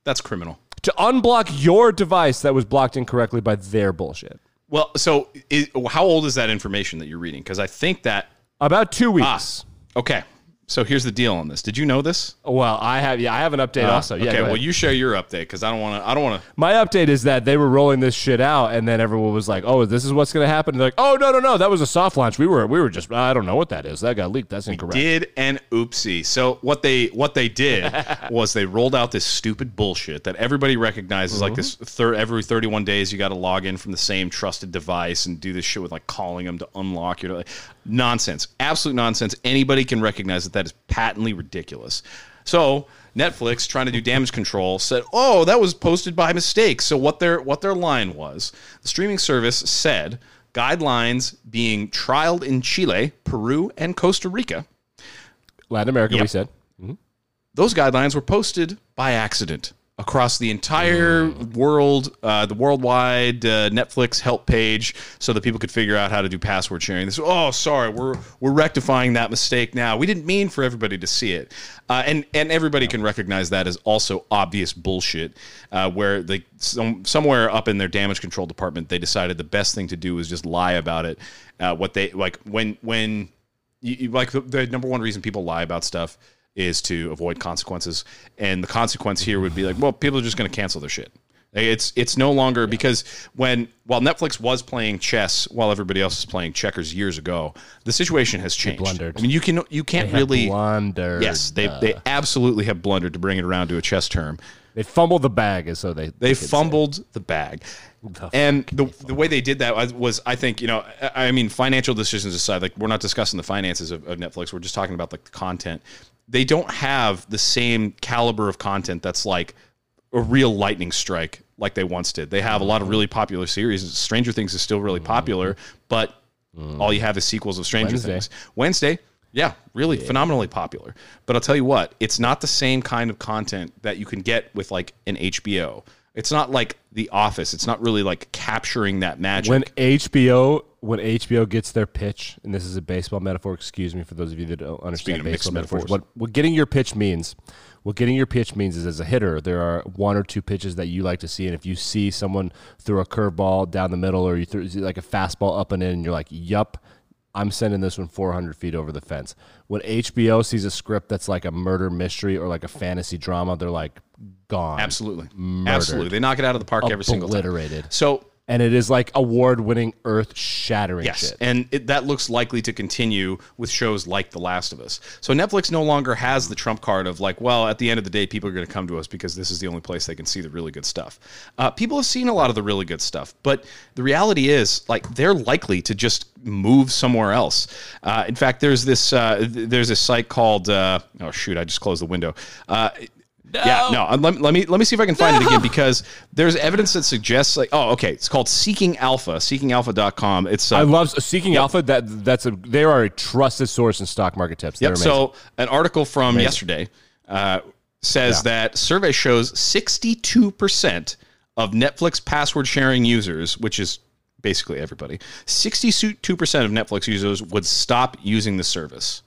That's criminal.
to unblock your device that was blocked incorrectly by their bullshit.
Well, so is, how old is that information that you're reading? Because I think that
About two weeks.
Ah, okay. So here's the deal on this. Did you know this?
Well, I have yeah, I have an update uh, also. Yeah,
okay. Well, you share your update because I don't want to. I don't want to.
My update is that they were rolling this shit out, and then everyone was like, "Oh, this is what's going to happen." And they're like, "Oh, no, no, no, that was a soft launch. We were, we were just, I don't know what that is. That got leaked. That's incorrect."
Did an oopsie. So what they what they did <laughs> was they rolled out this stupid bullshit that everybody recognizes. Like this mm-hmm. thir- every 31 days, you got to log in from the same trusted device and do this shit with like calling them to unlock your like, nonsense. Absolute nonsense. Anybody can recognize that that is patently ridiculous. So Netflix trying to do damage control said, "Oh, that was posted by mistake." So what their what their line was, the streaming service said guidelines being trialed in Chile, Peru, and Costa Rica.
Latin America, we
Yep.
said. Mm-hmm.
Those guidelines were posted by accident across the entire world, uh, the worldwide uh, Netflix help page, so that people could figure out how to do password sharing. This, oh, sorry, we're we're rectifying that mistake now. We didn't mean for everybody to see it, uh, and and everybody can recognize that as also obvious bullshit. Uh, where they some, somewhere up in their damage control department, they decided the best thing to do was just lie about it. Uh, what they like when when you- like the, the number one reason people lie about stuff is to avoid consequences and the consequence here would be like well people are just going to cancel their shit it's it's no longer because when while Netflix was playing chess while everybody else was playing checkers years ago the situation has changed
blundered.
I mean you can you can't
They
really
blundered.
yes they they absolutely have blundered to bring it around to a chess term
They fumbled the bag, as so they
they
say.
fumbled the bag. And the, the way they did that was- I think, you know, I I mean, financial decisions aside, like we're not discussing the finances of, of Netflix. We're just talking about like the content. They don't have the same caliber of content that's like a real lightning strike like they once did. They have a lot of really popular series. Stranger Things is still really popular, but all you have is sequels of Stranger
Wednesday.
Things. Wednesday, yeah, really phenomenally popular. But I'll tell you what, it's not the same kind of content that you can get with like an HBO. It's not like The Office. It's not really like capturing that magic.
when HBO when HBO gets their pitch, and this is a baseball metaphor. Excuse me for those of you that don't understand baseball metaphors.
metaphors.
What what getting your pitch means, what getting your pitch means is as a hitter, there are one or two pitches that you like to see, and if you see someone throw a curveball down the middle, or you throw like a fastball up and in, and you're like, "Yup." I'm sending this one 400 feet over the fence. When HBO sees a script that's like a murder mystery or like a fantasy drama, they're like gone,
Absolutely. Absolutely. They knock it out of the park every single time.
obliterated,
So,
and it is like award-winning, earth-shattering
yes.
shit.
And it, that looks likely to continue with shows like The Last of Us. So, Netflix no longer has the trump card of like, well, at the end of the day, people are going to come to us because this is the only place they can see the really good stuff. Uh, people have seen a lot of the really good stuff, but the reality is, like, they're likely to just move somewhere else. Uh, in fact, there's this uh, th- there's this site called uh, oh shoot, I just closed the window. Uh, Yeah, no. Let, let me let me see if I can find it again because there's evidence that suggests like oh okay it's called Seeking Alpha seekingalpha.com. It's uh,
I love Seeking Alpha. That that's a they are a trusted source in stock market tips. They're
Yep.
amazing.
So an article from yesterday uh, says that survey shows 62% of Netflix password sharing users, which is basically everybody, 62% of Netflix users would stop using the service.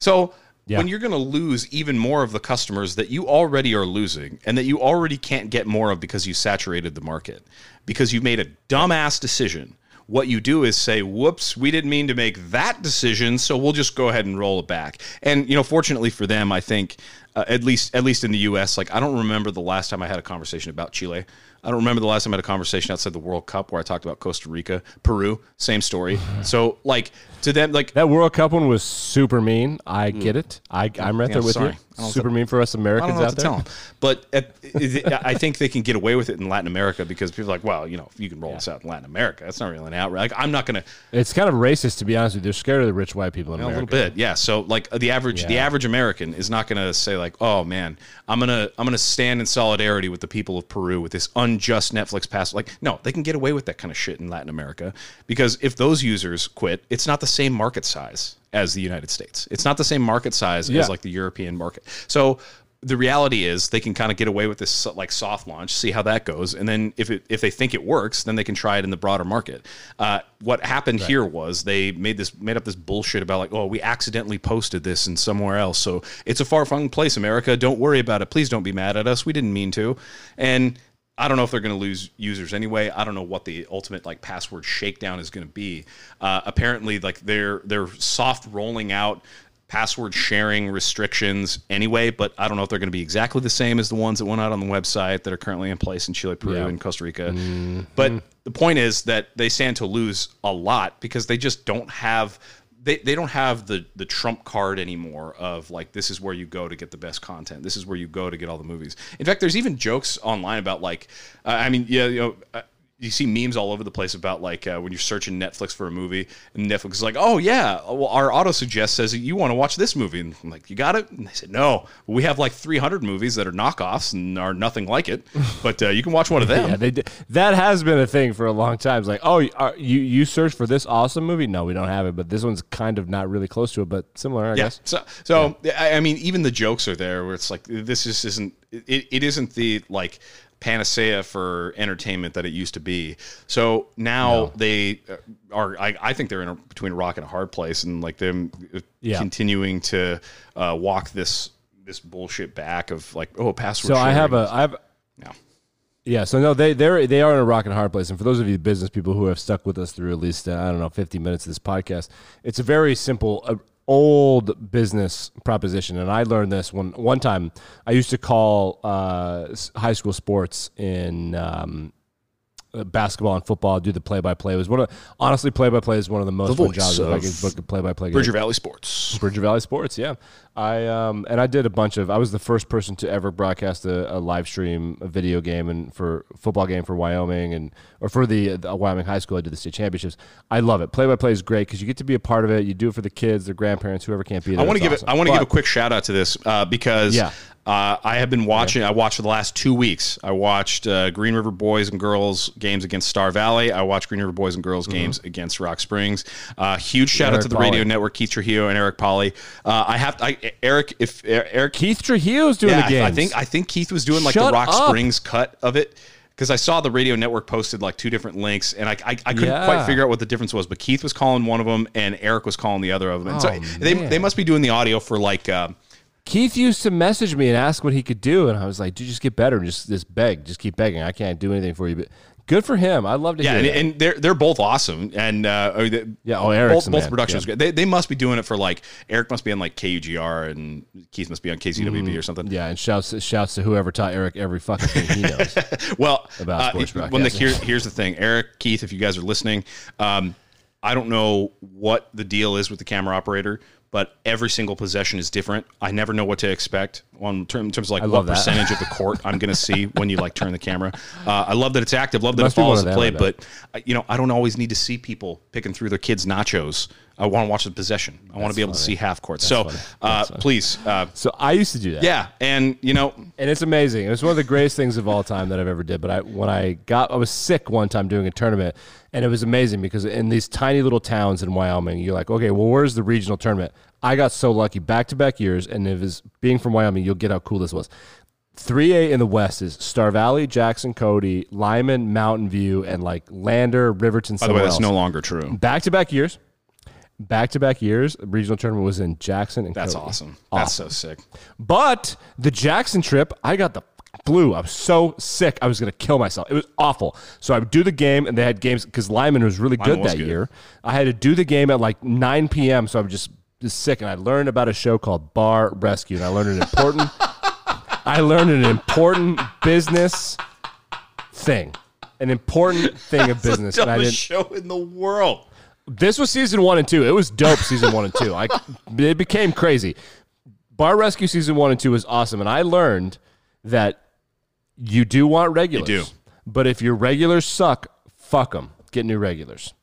So
Yeah.
when you're going to lose even more of the customers that you already are losing and that you already can't get more of because you saturated the market, because you made a dumbass decision, what you do is say, whoops, we didn't mean to make that decision, so we'll just go ahead and roll it back. And, you know, fortunately for them, I think, uh, at least at least in the U.S., like I don't remember the last time I had a conversation about Chile. I don't remember the last time I had a conversation outside the World Cup where I talked about Costa Rica, Peru, same story. So, like, to them, like,
that World Cup one was super mean. I mm. get it. I I'm right
Yeah,
there with
sorry.
you. Super mean for us Americans
don't know what
out there.
But at, it- I think they can get away with it in Latin America because people are like, well, you know, if you can roll this out in Latin America, that's not really an outrage. Like, I'm not going to,
It's kind of racist to be honest with you. They're scared of the rich white people in America.
A little bit, yeah. So like uh, the average, the average American is not going to say like, oh man, I'm gonna, I'm gonna stand in solidarity with the people of Peru with this unjust Netflix pass. Like, no, they can get away with that kind of shit in Latin America because if those users quit, it's not the same market size as the United States. It's not the same market size
Yeah.
as like the European market. So the reality is they can kind of get away with this like soft launch, see how that goes, and then if it if they think it works, then they can try it in the broader market. Uh, what happened here was they made this made up this bullshit about like, oh, we accidentally posted this in somewhere else, so it's a far flung place, America. Don't worry about it. Please don't be mad at us. We didn't mean to, and. I don't know if they're going to lose users anyway. I don't know what the ultimate like password shakedown is going to be. Uh, apparently, like they're they're soft rolling out password sharing restrictions anyway, but I don't know if they're going to be exactly the same as the ones that went out on the website that are currently in place in Chile, Peru,
Yeah.
and Costa Rica. But the point is that they stand to lose a lot because they just don't have they, they don't have the the trump card anymore of like this is where you go to get the best content. This is where you go to get all the movies. In fact, there's even jokes online about like uh, I mean yeah you know. You see memes all over the place about like uh, when you're searching Netflix for a movie, and Netflix is like, "Oh yeah, well our auto suggest says that you want to watch this movie." And I'm like, "You got it?" And they said, "No, we have like 300 movies that are knockoffs and are nothing like it, <laughs> but uh, you can watch one of them."
Yeah, they did. that has been a thing for a long time. It's like, oh, are, you you search for this awesome movie? No, we don't have it, but this one's kind of not really close to it, but similar, I
Yeah.
guess.
So, so I, I mean, even the jokes are there where it's like this just isn't. It, it isn't the like panacea for entertainment that it used to be. So now they are. I, I think they're in a, between a rock and a hard place, and like them
Yeah.
continuing to uh, walk this this bullshit back of like, oh, password.
So I have a I have
Yeah.
Yeah, so no, they they they are in a rock and hard place. And for those of you business people who have stuck with us through at least uh, I don't know fifty minutes of this podcast, it's a very simple, uh, old business proposition. And I learned this one one time. I used to call uh, high school sports in. Um, basketball and football, do the play-by-play. It was one of honestly, play-by-play is one of the most
The
fun jobs. If I
of
could book a play-by-play.
Bridger. Valley Sports.
Bridger Valley Sports, yeah. I um and I did a bunch of. I was the first person to ever broadcast a, a live stream a video game and for football game for Wyoming and or for the, the Wyoming high school. I did the state championships. I love it. Play by play is great because you get to be a part of it. You do it for the kids, their grandparents, whoever can't be there.
I want to give it. I want to give a quick shout out to this uh, because
Yeah.
Uh, I have been watching. I watched for the last two weeks. I watched uh, Green River Boys and Girls games against Star Valley. I watched Green River Boys and Girls games against Rock Springs. Uh, huge shout out
Mm-hmm.
To the
Polly.
Radio Network, Keith Trujillo and Eric Polly. Uh, I have I, Eric. If Eric
Keith Trujillo's doing
yeah,
the games.
I think I think Keith was doing like the Rock
up.
Springs cut of it because I saw the Radio Network posted like two different links, and I I, I couldn't
Yeah.
quite figure out what the difference was. But Keith was calling one of them, and Eric was calling the other of them. And so
Oh,
they they must be doing the audio for like. Uh,
Keith used to message me and ask what he could do, and I was like, "Dude, just get better. Just just beg. Just keep begging. I can't do anything for you." But good for him. I love to
yeah,
hear
and, and they're they're both awesome, and uh, or
Yeah, oh, Eric's
both both productions.
Yeah.
They they must be doing it for like Eric must be on like KUGR, and Keith must be on KCWB or something.
Yeah, and shouts shouts to whoever taught Eric every fucking thing he knows. <laughs>
Well,
About
uh,
sports
when the, here, here's the thing, Eric, Keith, if you guys are listening, um, I don't know what the deal is with the camera operator, but every single possession is different. I never know what to expect on term, in terms of like what
that.
percentage of the court I'm going to see <laughs> when you like turn the camera. Uh, I love that it's active. Love that it
must
follows the play, but uh, you know I don't always need to see people picking through their kids' nachos I want to watch the possession. I want to be able to see half court. So uh, please, uh,
So I used to do that.
yeah, and you know,
and it's amazing. It was one of the greatest things of all time that I've ever did. But I, when I got, I was sick one time doing a tournament, and it was amazing because in these tiny little towns in Wyoming, you're like, okay, well, where's the regional tournament? I got so lucky back to back years, and it was being from Wyoming, you'll get how cool this was. 3A in the West is Star Valley, Jackson, Cody, Lyman, Mountain View, and like Lander, Riverton.
by the way, that's
else.
no longer true.
back to back years. Back to back years, regional tournament was in Jackson and
That's awesome. That's so sick.
But the Jackson trip, I got the flu. I was so sick. I was going to kill myself. It was awful. So I would do the game, and they had games because Lyman was really good
was
that
good.
year. I had to do the game at like 9 p.m. So I was just, just sick, and I learned about a show called Bar Rescue, and I learned an important, <laughs> I learned an important business thing, an important thing of <laughs> business, and I didn't.
show in the world.
This was season one and two. It was dope. Season one and two. I it became crazy. Bar Rescue season one and two was awesome, and I learned that you do want regulars.
do.
but if your regulars suck, fuck them. Get new regulars.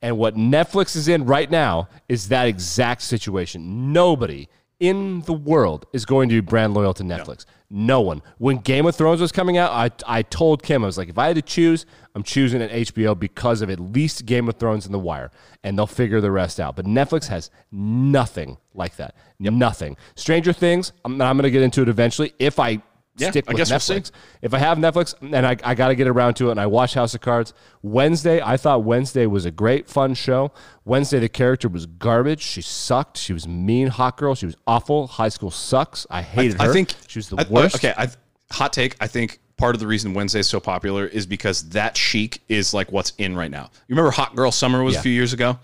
And what Netflix is in right now is that exact situation. Nobody in the world is going to be brand loyal to Netflix. No, one. When Game of Thrones was coming out, I, I told Kim, I was like, if I had to choose, I'm choosing an HBO because of at least Game of Thrones and The Wire, and they'll figure the rest out. But Netflix has nothing like that. Nothing. Stranger Things, I'm, I'm going to get into it eventually if I
Yeah,
stick
I
with
guess we'll.
Netflix. If I have Netflix and I, I got to get around to it and I watch House of Cards, Wednesday, I thought Wednesday was a great, fun show. Wednesday, the character was garbage. She sucked. She was mean, hot girl. She was awful. High school sucks. I hated her.
I think
she was the
I-
worst.
okay, I, hot take. I think part of the reason Wednesday is so popular is because that chic is like what's in right now. You remember Hot Girl Summer was
Yeah. Mm-hmm.
a few years ago,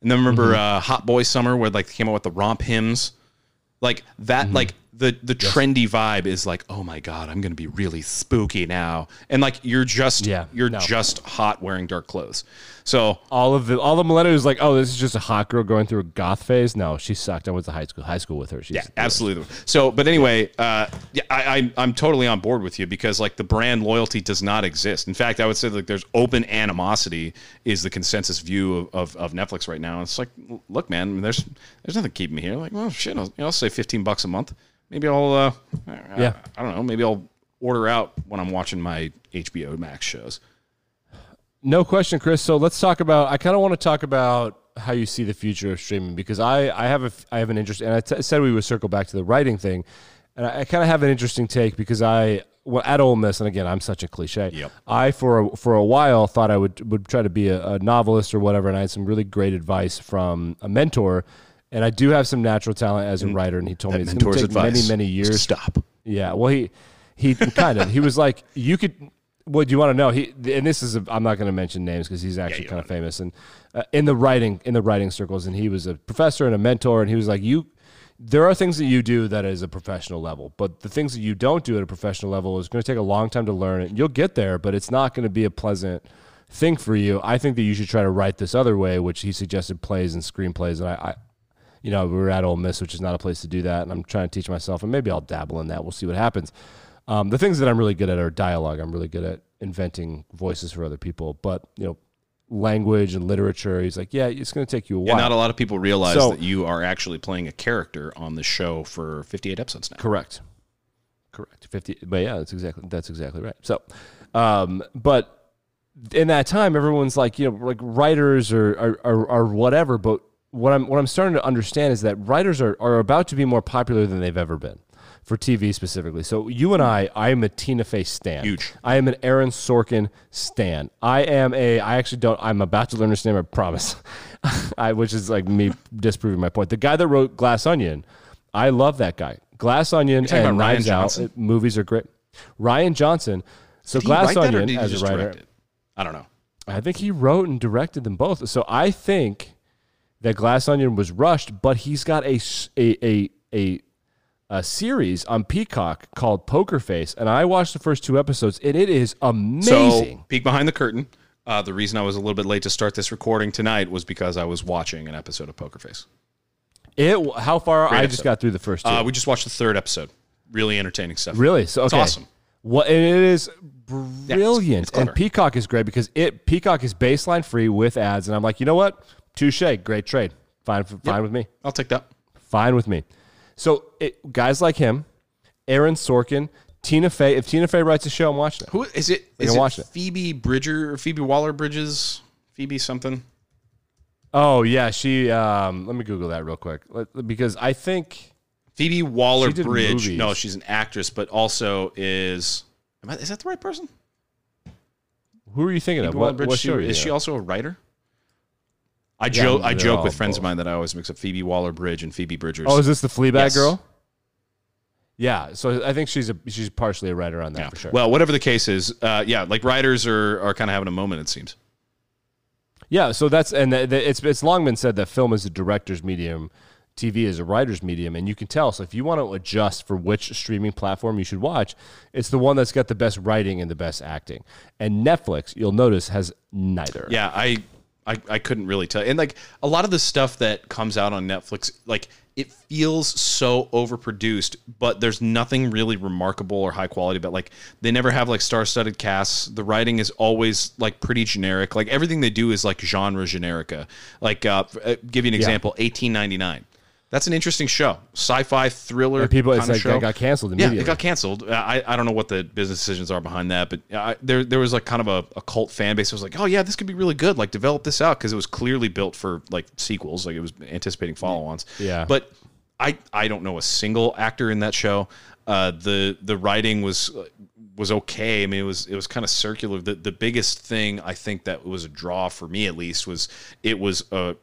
and then remember uh, Hot Boy Summer where like they came out with the RompHims, like that.
Mm-hmm.
Like the the trendy vibe is like, oh my god, I'm gonna be really spooky now, and like you're just
Yeah,
you're
no.
just hot wearing dark clothes. So
all of the all the millennials like, oh, this is just a hot girl going through a goth phase. No, she sucked. I went to high school high school with her. She's
Yeah, absolutely. So, but anyway, uh, yeah, I, I, I'm totally on board with you because like the brand loyalty does not exist. In fact, I would say like there's open animosity is the consensus view of, of, of Netflix right now. It's like, look, man, there's there's nothing keeping me here. Like, well, shit, I'll, you know, I'll say 15 bucks a month. Maybe I'll, uh,
Yeah.
I, I don't know. Maybe I'll order out when I'm watching my HBO Max shows.
No question, Chris. So let's talk about. I kind of want to talk about how you see the future of streaming because I, I have a I have an interest, and I t- said we would circle back to the writing thing, and I, I kind of have an interesting take because I well at Ole Miss, and again I'm such a cliche.
Yep.
I for a, for a while thought I would would try to be a, a novelist or whatever, and I had some really great advice from a mentor, and I do have some natural talent as a mm-hmm. writer, and he told me it's going to take
advice.
many many years
Stop.
yeah, well, he he kind of he was like you could. What do you want to know? He and this is i I'm not going to mention names because he's actually
you
kind of famous and uh, in the writing in the writing circles, and he was a professor and a mentor, and he was like you. There are things that you do that is a professional level, but the things that you don't do at a professional level is going to take a long time to learn and You'll get there, but it's not going to be a pleasant thing for you. I think that you should try to write this other way, which he suggested plays and screenplays, and I, I you know, we were at Ole Miss, which is not a place to do that, and I'm trying to teach myself, and maybe I'll dabble in that. We'll see what happens. Um, the things that I'm really good at are dialogue. I'm really good at inventing voices for other people, but you know, language and literature. He's like, yeah, it's going to take you a
Yeah,
while.
not a lot of people realize
So-
that you are actually playing a character on the show for 58 episodes now.
Correct. Correct. Fifty. But yeah, that's exactly that's exactly right. So, um, but in that time, everyone's like, you know, like writers or, or whatever. But what I'm what I'm starting to understand is that writers are are about to be more popular than they've ever been. For TV specifically, so you and I, I am a Tina Fey stan.
Huge.
I am an Aaron Sorkin stan. I am a. I actually don't. I'm about to learn his name. I promise. <laughs> I, which is like me disproving my point. The guy that wrote Glass Onion, I love that guy. Glass Onion and Knives Out
Johnson?
movies are great. Rian Johnson. So Glass
write that, or
Onion as a writer.
I don't know.
I think he wrote and directed them both. So I think that Glass Onion was rushed, but he's got a a a, a, a series on Peacock called Poker Face, and I watched the first two episodes, and it is amazing.
So, peek behind the curtain. Uh, the reason I was a little bit late to start this recording tonight was because I was watching an episode of Poker Face.
it how far? I
episode.
just got through the first two.
Uh, we just watched the third episode. Really entertaining stuff.
Really? So okay.
awesome.
What it is brilliant.
it's clever.
and Peacock is great because it Peacock is baseline free with ads, and I'm like, you know what? touche. Great trade. Fine, fine with me.
I'll take that.
Fine with me. So it, guys like him, Aaron Sorkin, Tina Fey. If Tina Fey writes a show, I'm watching it.
Who is it? Is it
watch it.
Phoebe Bridger or Phoebe Waller Bridges? Phoebe something.
Oh yeah, she. Um, let me Google that real quick because I think
Phoebe Waller Bridge. No, she's an actress, but also is. Am I, is that the right person?
who are you thinking of?
Phoebe Waller
What, what
she-
show are
is she also a writer? I joke. I joke with friends of mine that I always mix up Phoebe Waller Bridge and Phoebe Bridgers.
Oh, is this the Fleabag
Yes.
girl? Yeah, so I think she's a she's partially a writer on that
Yeah.
for sure.
Well, whatever the case is, uh, yeah, like writers are are kind of having a moment. It seems.
Yeah, so that's and th- th- it's it's long been said that film is a director's medium, TV is a writer's medium, and you can tell. So if you want to adjust for which streaming platform you should watch, it's the one that's got the best writing and the best acting. And Netflix, you'll notice, has neither.
Yeah, I, I I couldn't really tell. And like a lot of the stuff that comes out on Netflix, like it feels so overproduced, but there's nothing really remarkable or high quality But like they never have like star-studded casts. The writing is always like pretty generic. Like everything they do is like genre generica. Like uh, uh give you an example, 1899. That's an interesting show. Sci-fi thriller
And people, it's like
show.
that got canceled
Yeah, it got canceled. Uh, I, I don't know what the business decisions are behind that, but I, there there was like kind of a, a cult fan base. I was like, oh yeah, this could be really good. Like develop this out because it was clearly built for like sequels. Like it was anticipating follow-ons.
Yeah.
But I I don't know a single actor in that show. Uh, the the writing was was okay. I mean, it was it was kind of circular. The the biggest thing I think that was a draw for me at least was it was a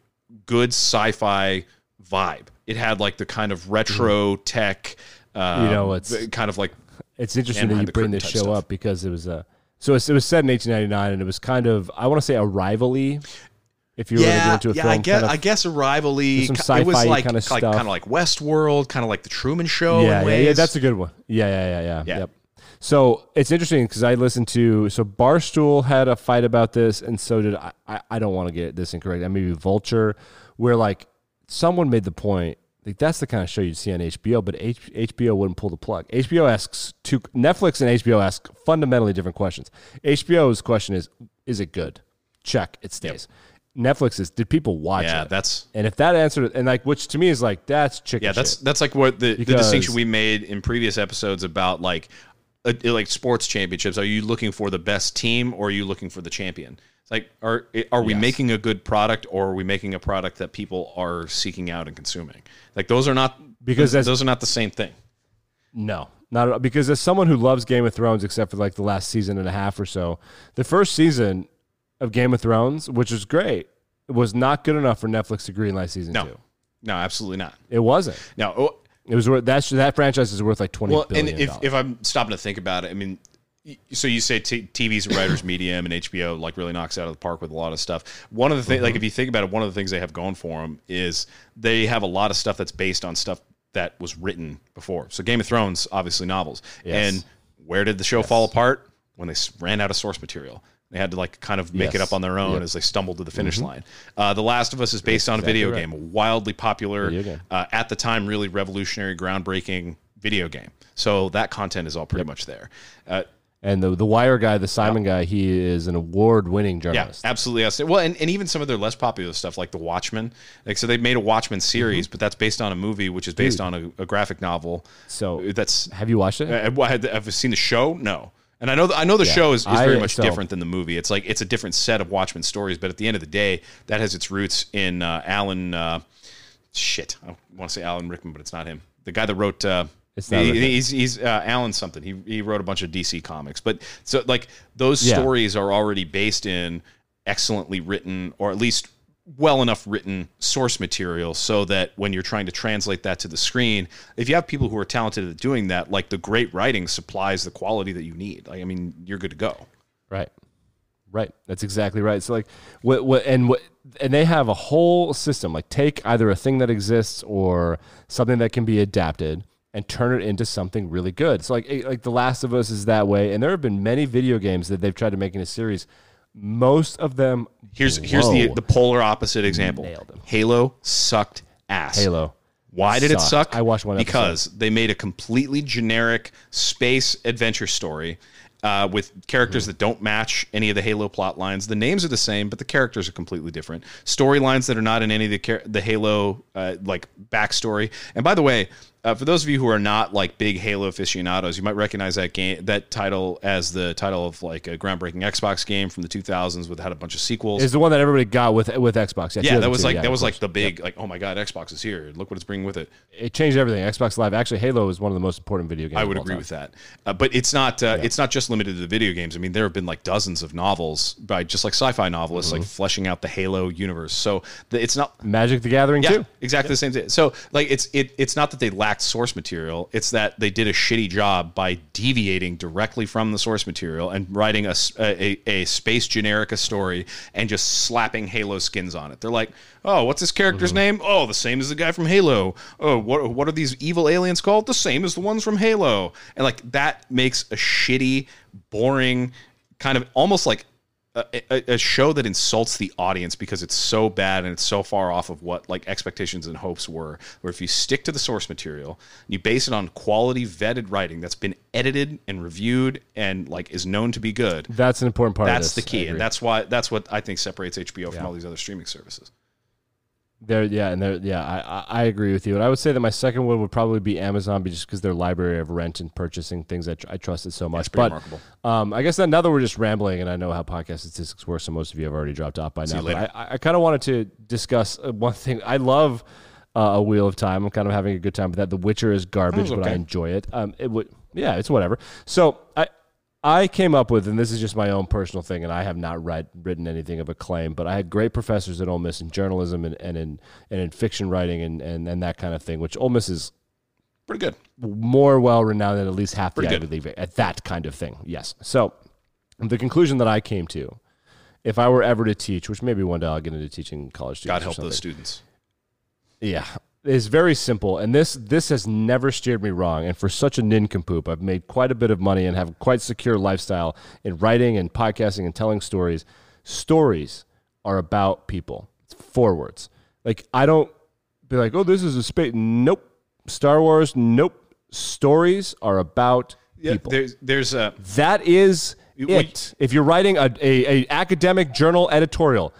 good sci-fi vibe. It had like the kind of retro tech. Um,
Mm-hmm. You know, it's-
kind of like
It's interesting that you bring this show
stuff.
up because it was a so it's, it was set in 1899 and it was kind of I want to say a rivalry. If you were to get
yeah,
into a
yeah.
film,
I guess
kind of-
I guess a rivalry.
Some
it was
sci-fi
like
kinda
like
stuff.
kind of like Westworld, kind of like the Truman Show.
yeah,
in
yeah, yeah, that's a good one. Yeah, yeah, yeah, yeah.
Yeah.
Yep. So it's interesting because I listened to so Barstool had a fight about this, and so did I. I, I don't want to get this incorrect. I maybe Vulture, where like someone made the point. Like that's the kind of show you'd see on HBO, but H- HBO wouldn't pull the plug. HBO asks two Netflix and HBO ask fundamentally different questions. HBO's question is, is it good? Check, it stays. Netflix is, did people watch
yeah.
it?
That's
and if that answered, and like, which to me is like, that's chicken
yeah. That's
shit.
that's like what the, the distinction we made in previous episodes about like uh, like sports championships. Are you looking for the best team or are you looking for the champion? It's like are are we
Yes.
making a good product or are we making a product that people are seeking out and consuming? Like those are not
Because
those, those are not the same thing.
No, not at all. Because as someone who loves Game of Thrones, except for like the last season and a half or so, the first season of Game of Thrones, which was great, was not good enough for Netflix to greenlight season
No,
two.
no, absolutely not.
It wasn't.
No, oh,
It was worth that. That franchise is worth like twenty
well, and if, if I'm stopping to think about it, I mean, so you say t- TV's a writer's <coughs> medium, and HBO like really knocks out of the park with a lot of stuff. One of the things,
Mm-hmm.
like if you think about it, one of the things they have going for them is they have a lot of stuff that's based on stuff that was written before. So Game of Thrones, obviously novels,
Yes.
and where did the show fall apart when they ran out of source material? They had to like kind of make it up on their own
Yep.
as they stumbled to the finish line. Uh, the Last of Us is based on a
exactly
video
right.
game, a wildly popular, uh, at the time, really revolutionary, groundbreaking video game. So that content is all pretty much there. Uh,
and the the Wire guy, the Simon guy, he is an award winning journalist.
yeah, absolutely. Well, and, and even some of their less popular stuff, like The Watchmen. Like, so they made a Watchmen series, but that's based on a movie, which is based on a, a graphic novel.
So
That's
have you watched it?
Uh, I- I- Have I seen the show? No. And I know I know the show is, is
I-
very much
so-
different than the movie. It's like it's a different set of Watchmen stories, but at the end of the day, that has its roots in uh, Alan. Uh, shit, I want to say Alan Rickman, but it's not him. The guy that wrote. Uh,
It's not
he- he's he's uh, Alan something. He he wrote a bunch of DC comics, but so like those
Yeah.
stories are already based in excellently written or at least well enough written source material so that when you're trying to translate that to the screen, if you have people who are talented at doing that, like the great writing supplies the quality that you need. Like I mean, you're good to go.
Right. Right. That's exactly right. So like what what and what and they have a whole system like take either a thing that exists or something that can be adapted and turn it into something really good. So like like The Last of Us is that way and there have been many video games that they've tried to make in a series. Most of them
Here's here's the the polar opposite example. Halo sucked ass.
Halo.
Why did it suck?
I watched one episode.
because they made a completely generic space adventure story, uh, with characters that don't match any of the Halo plot lines. The names are the same, but the characters are completely different. Storylines that are not in any of the the Halo uh, like backstory. And by the way, uh, for those of you who are not like big Halo aficionados, you might recognize that game, that title as the title of like a groundbreaking Xbox game from the 2000s, with had a bunch of sequels.
Is the one that everybody got with with Xbox?
yeah, that was like that was like the big like oh my god, Xbox is here. Look what it's bringing with it.
it changed everything. Xbox Live. Actually, Halo is one of the most important video games.
I would agree
time.
with that, uh, but it's not. Uh, It's not just limited to the video games. I mean, there have been like dozens of novels by just like sci-fi novelists,
Mm-hmm.
like fleshing out the Halo universe. So the, it's not.
Magic the Gathering
Yeah,
too.
exactly the same thing. So like it's it it's not that they lacked source material. It's that they did a shitty job by deviating directly from the source material and writing a a space generica story and just slapping Halo skins on it. They're like, oh, what's this character's mm-hmm. name? Oh, the same as the guy from Halo. Oh, what what are these evil aliens called? The same as the ones from Halo. And like that makes a shitty, boring, kind of almost like a, a, show that insults the audience because it's so bad and it's so far off of what like expectations and hopes were. Where if you stick to the source material, you base it on quality vetted writing that's been edited and reviewed and like is known to be good.
That's an important part.
That's
of
the key, and that's why that's what I think separates HBO from all these other streaming services.
There, yeah, and there, yeah, I, I, agree with you. And I would say that my second one would probably be Amazon, just because their library of rent and purchasing things that I, tr- I trusted so much.
pretty
but
remarkable.
um, I guess that now that we're just rambling, and I know how podcast statistics work, so most of you have already dropped off by now.
you
But. I, I kind of wanted to discuss uh, one thing. I love uh, a Wheel of Time. I'm kind of having a good time with that. The Witcher is garbage,
was
but I enjoy it. Um, it would, yeah, it's whatever. So I. I came up with, and this is just my own personal thing, and I have not read, written anything of a claim, but I had great professors at Ole Miss in journalism and, and in and in fiction writing and, and, and that kind of thing, which Ole Miss is
Pretty good.
more well renowned than at least half the
Pretty
Ivy League at that kind of thing. Yes. So the conclusion that I came to, if I were ever to teach, which maybe one day I'll get into teaching college students.
God help those students.
Yeah. It's very simple. And this this has never steered me wrong. And for such a nincompoop, I've made quite a bit of money and have quite secure lifestyle in writing and podcasting and telling stories. Stories are about people. It's forwards. Like I don't be like, oh, this is a space. Nope. Star Wars, nope. Stories are about people.
There's there's a
That is it. If you're writing a, a, a academic journal editorial,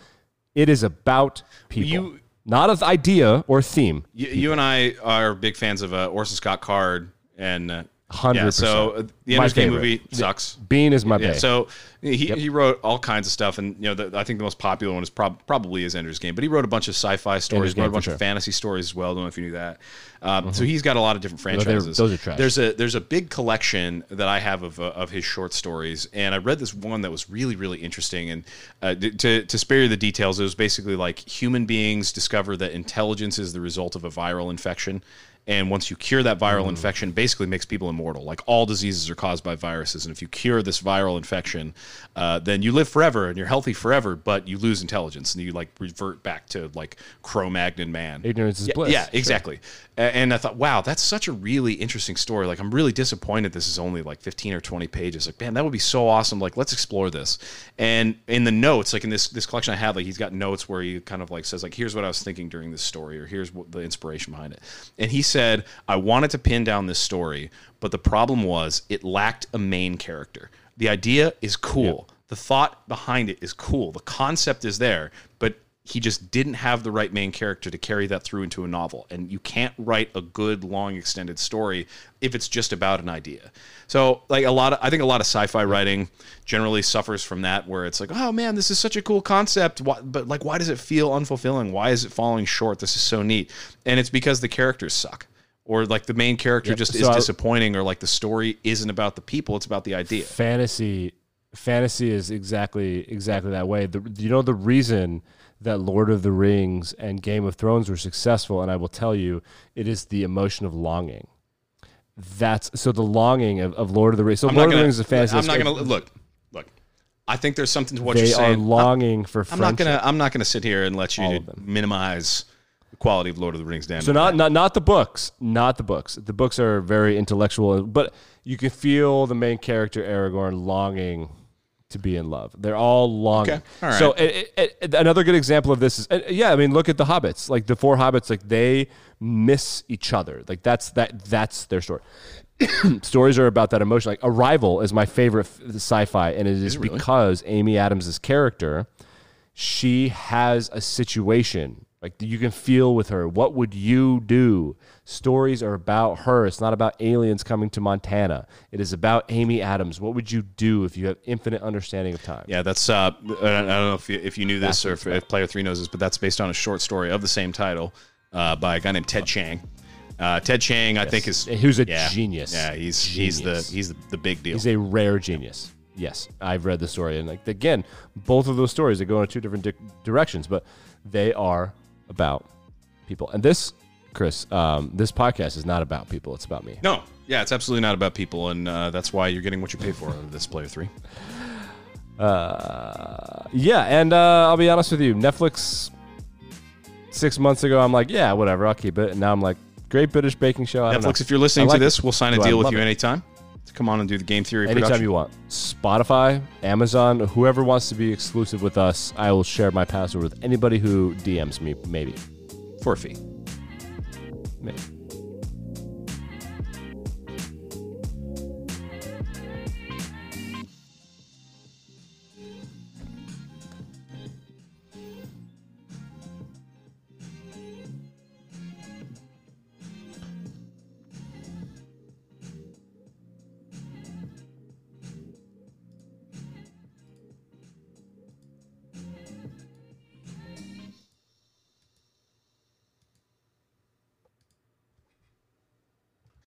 it is about people.
You-
not of idea or theme.
you, you and I are big fans of uh, Orson Scott Card and uh,
100%.
Yeah, so uh, the Ender's Game movie sucks.
Bean is my
Yeah,
bae.
so he, he wrote all kinds of stuff, and you know the, I think the most popular one is prob- probably his Ender's Game. But he wrote a bunch of sci-fi stories, wrote a bunch
sure.
of fantasy stories as well. I Don't know if you knew that. Um, So he's got a lot of different franchises.
those are trash.
There's a there's a big collection that I have of uh, of his short stories, and I read this one that was really really interesting. And uh, to to spare you the details, it was basically like human beings discover that intelligence is the result of a viral infection. And once you cure that viral infection, basically makes people immortal. Like all diseases are caused by viruses, and if you cure this viral infection, uh, then you live forever and you're healthy forever. But you lose intelligence, and you like revert back to like Cro-Magnon man.
Ignorance is
Yeah,
bliss.
Yeah,
Sure.
exactly. And I thought, wow, that's such a really interesting story. Like, I'm really disappointed this is only like 15 or 20 pages. Like, man, that would be so awesome. Like, let's explore this. And in the notes, like in this this collection I have, like he's got notes where he kind of like says, like, here's what I was thinking during this story, or here's what the inspiration behind it. And he said, I wanted to pin down this story, but the problem was it lacked a main character. The idea is cool. The thought behind it is cool. The concept is there, he just didn't have the right main character to carry that through into a novel. And you can't write a good, long, extended story if it's just about an idea. So, like a lot of, I think a lot of sci-fi writing generally suffers from that, where it's like, oh man, this is such a cool concept, why, but like, why does it feel unfulfilling? Why is it falling short? This is so neat, and it's because the characters suck. Or like the main character just
So
is
I-
disappointing, or like the story isn't about the people; it's about the idea.
fantasy fantasy is exactly exactly that way. The, you know the reason that Lord of the Rings and Game of Thrones were successful, and I will tell you, it is the emotion of longing. That's so the longing of, of Lord of the Rings. So
I'm
Lord of the. Rings is a fantasy.
I'm not gonna look. Look, I think there's something to what
They
you're saying.
are
saying.
longing for
I'm not gonna. I'm not gonna sit here and let you minimize the quality of Lord of the Rings. Damn.
So not, not not the books, not the books. The books are very intellectual, but you can feel the main character Aragorn longing to be in love. They're all longing.
Okay, all right.
So it, it, it- another good example of this is uh, yeah. I mean, look at the hobbits. Like the four hobbits, like they miss each other. Like that's that that's their story. <coughs> stories are about that emotion. Like Arrival is my favorite f- sci-fi, and it is,
it really?
because Amy Adams' character, she has a situation like you can feel with her. What would you do? Stories are about her. It's not about aliens coming to Montana. It is about Amy Adams. What would you do if you have infinite understanding of time?
Yeah, that's. Uh, I don't know if you, if you knew this or if, if Player Three knows this, but that's based on a short story of the same title uh, by a guy named Ted Chiang. Uh, Ted Chiang, I think, is
Who's a
yeah,
genius.
Yeah, he's he's the he's the, the big deal.
He's a rare genius. Yes, I've read the story, and like again, both of those stories they go in two different di- directions, but they are about people. And this, Chris, um, this podcast is not about people; it's about me.
no, yeah, it's absolutely not about people, and uh, that's why you're getting what you pay for out of this Player Three. <laughs>
Uh, yeah, and uh, I'll be honest with you, Netflix. Six months ago, I'm like, yeah, whatever, I'll keep it, and now I'm like, Great British Baking Show. I.
Netflix, if you're listening
like
to this,
it.
we'll sign a deal with you
it.
anytime to come on and do the Game Theory
Anytime
production.
you want. Spotify, Amazon, whoever wants to be exclusive with us, I will share my password with anybody who DMs me, maybe.
for a fee.
Maybe.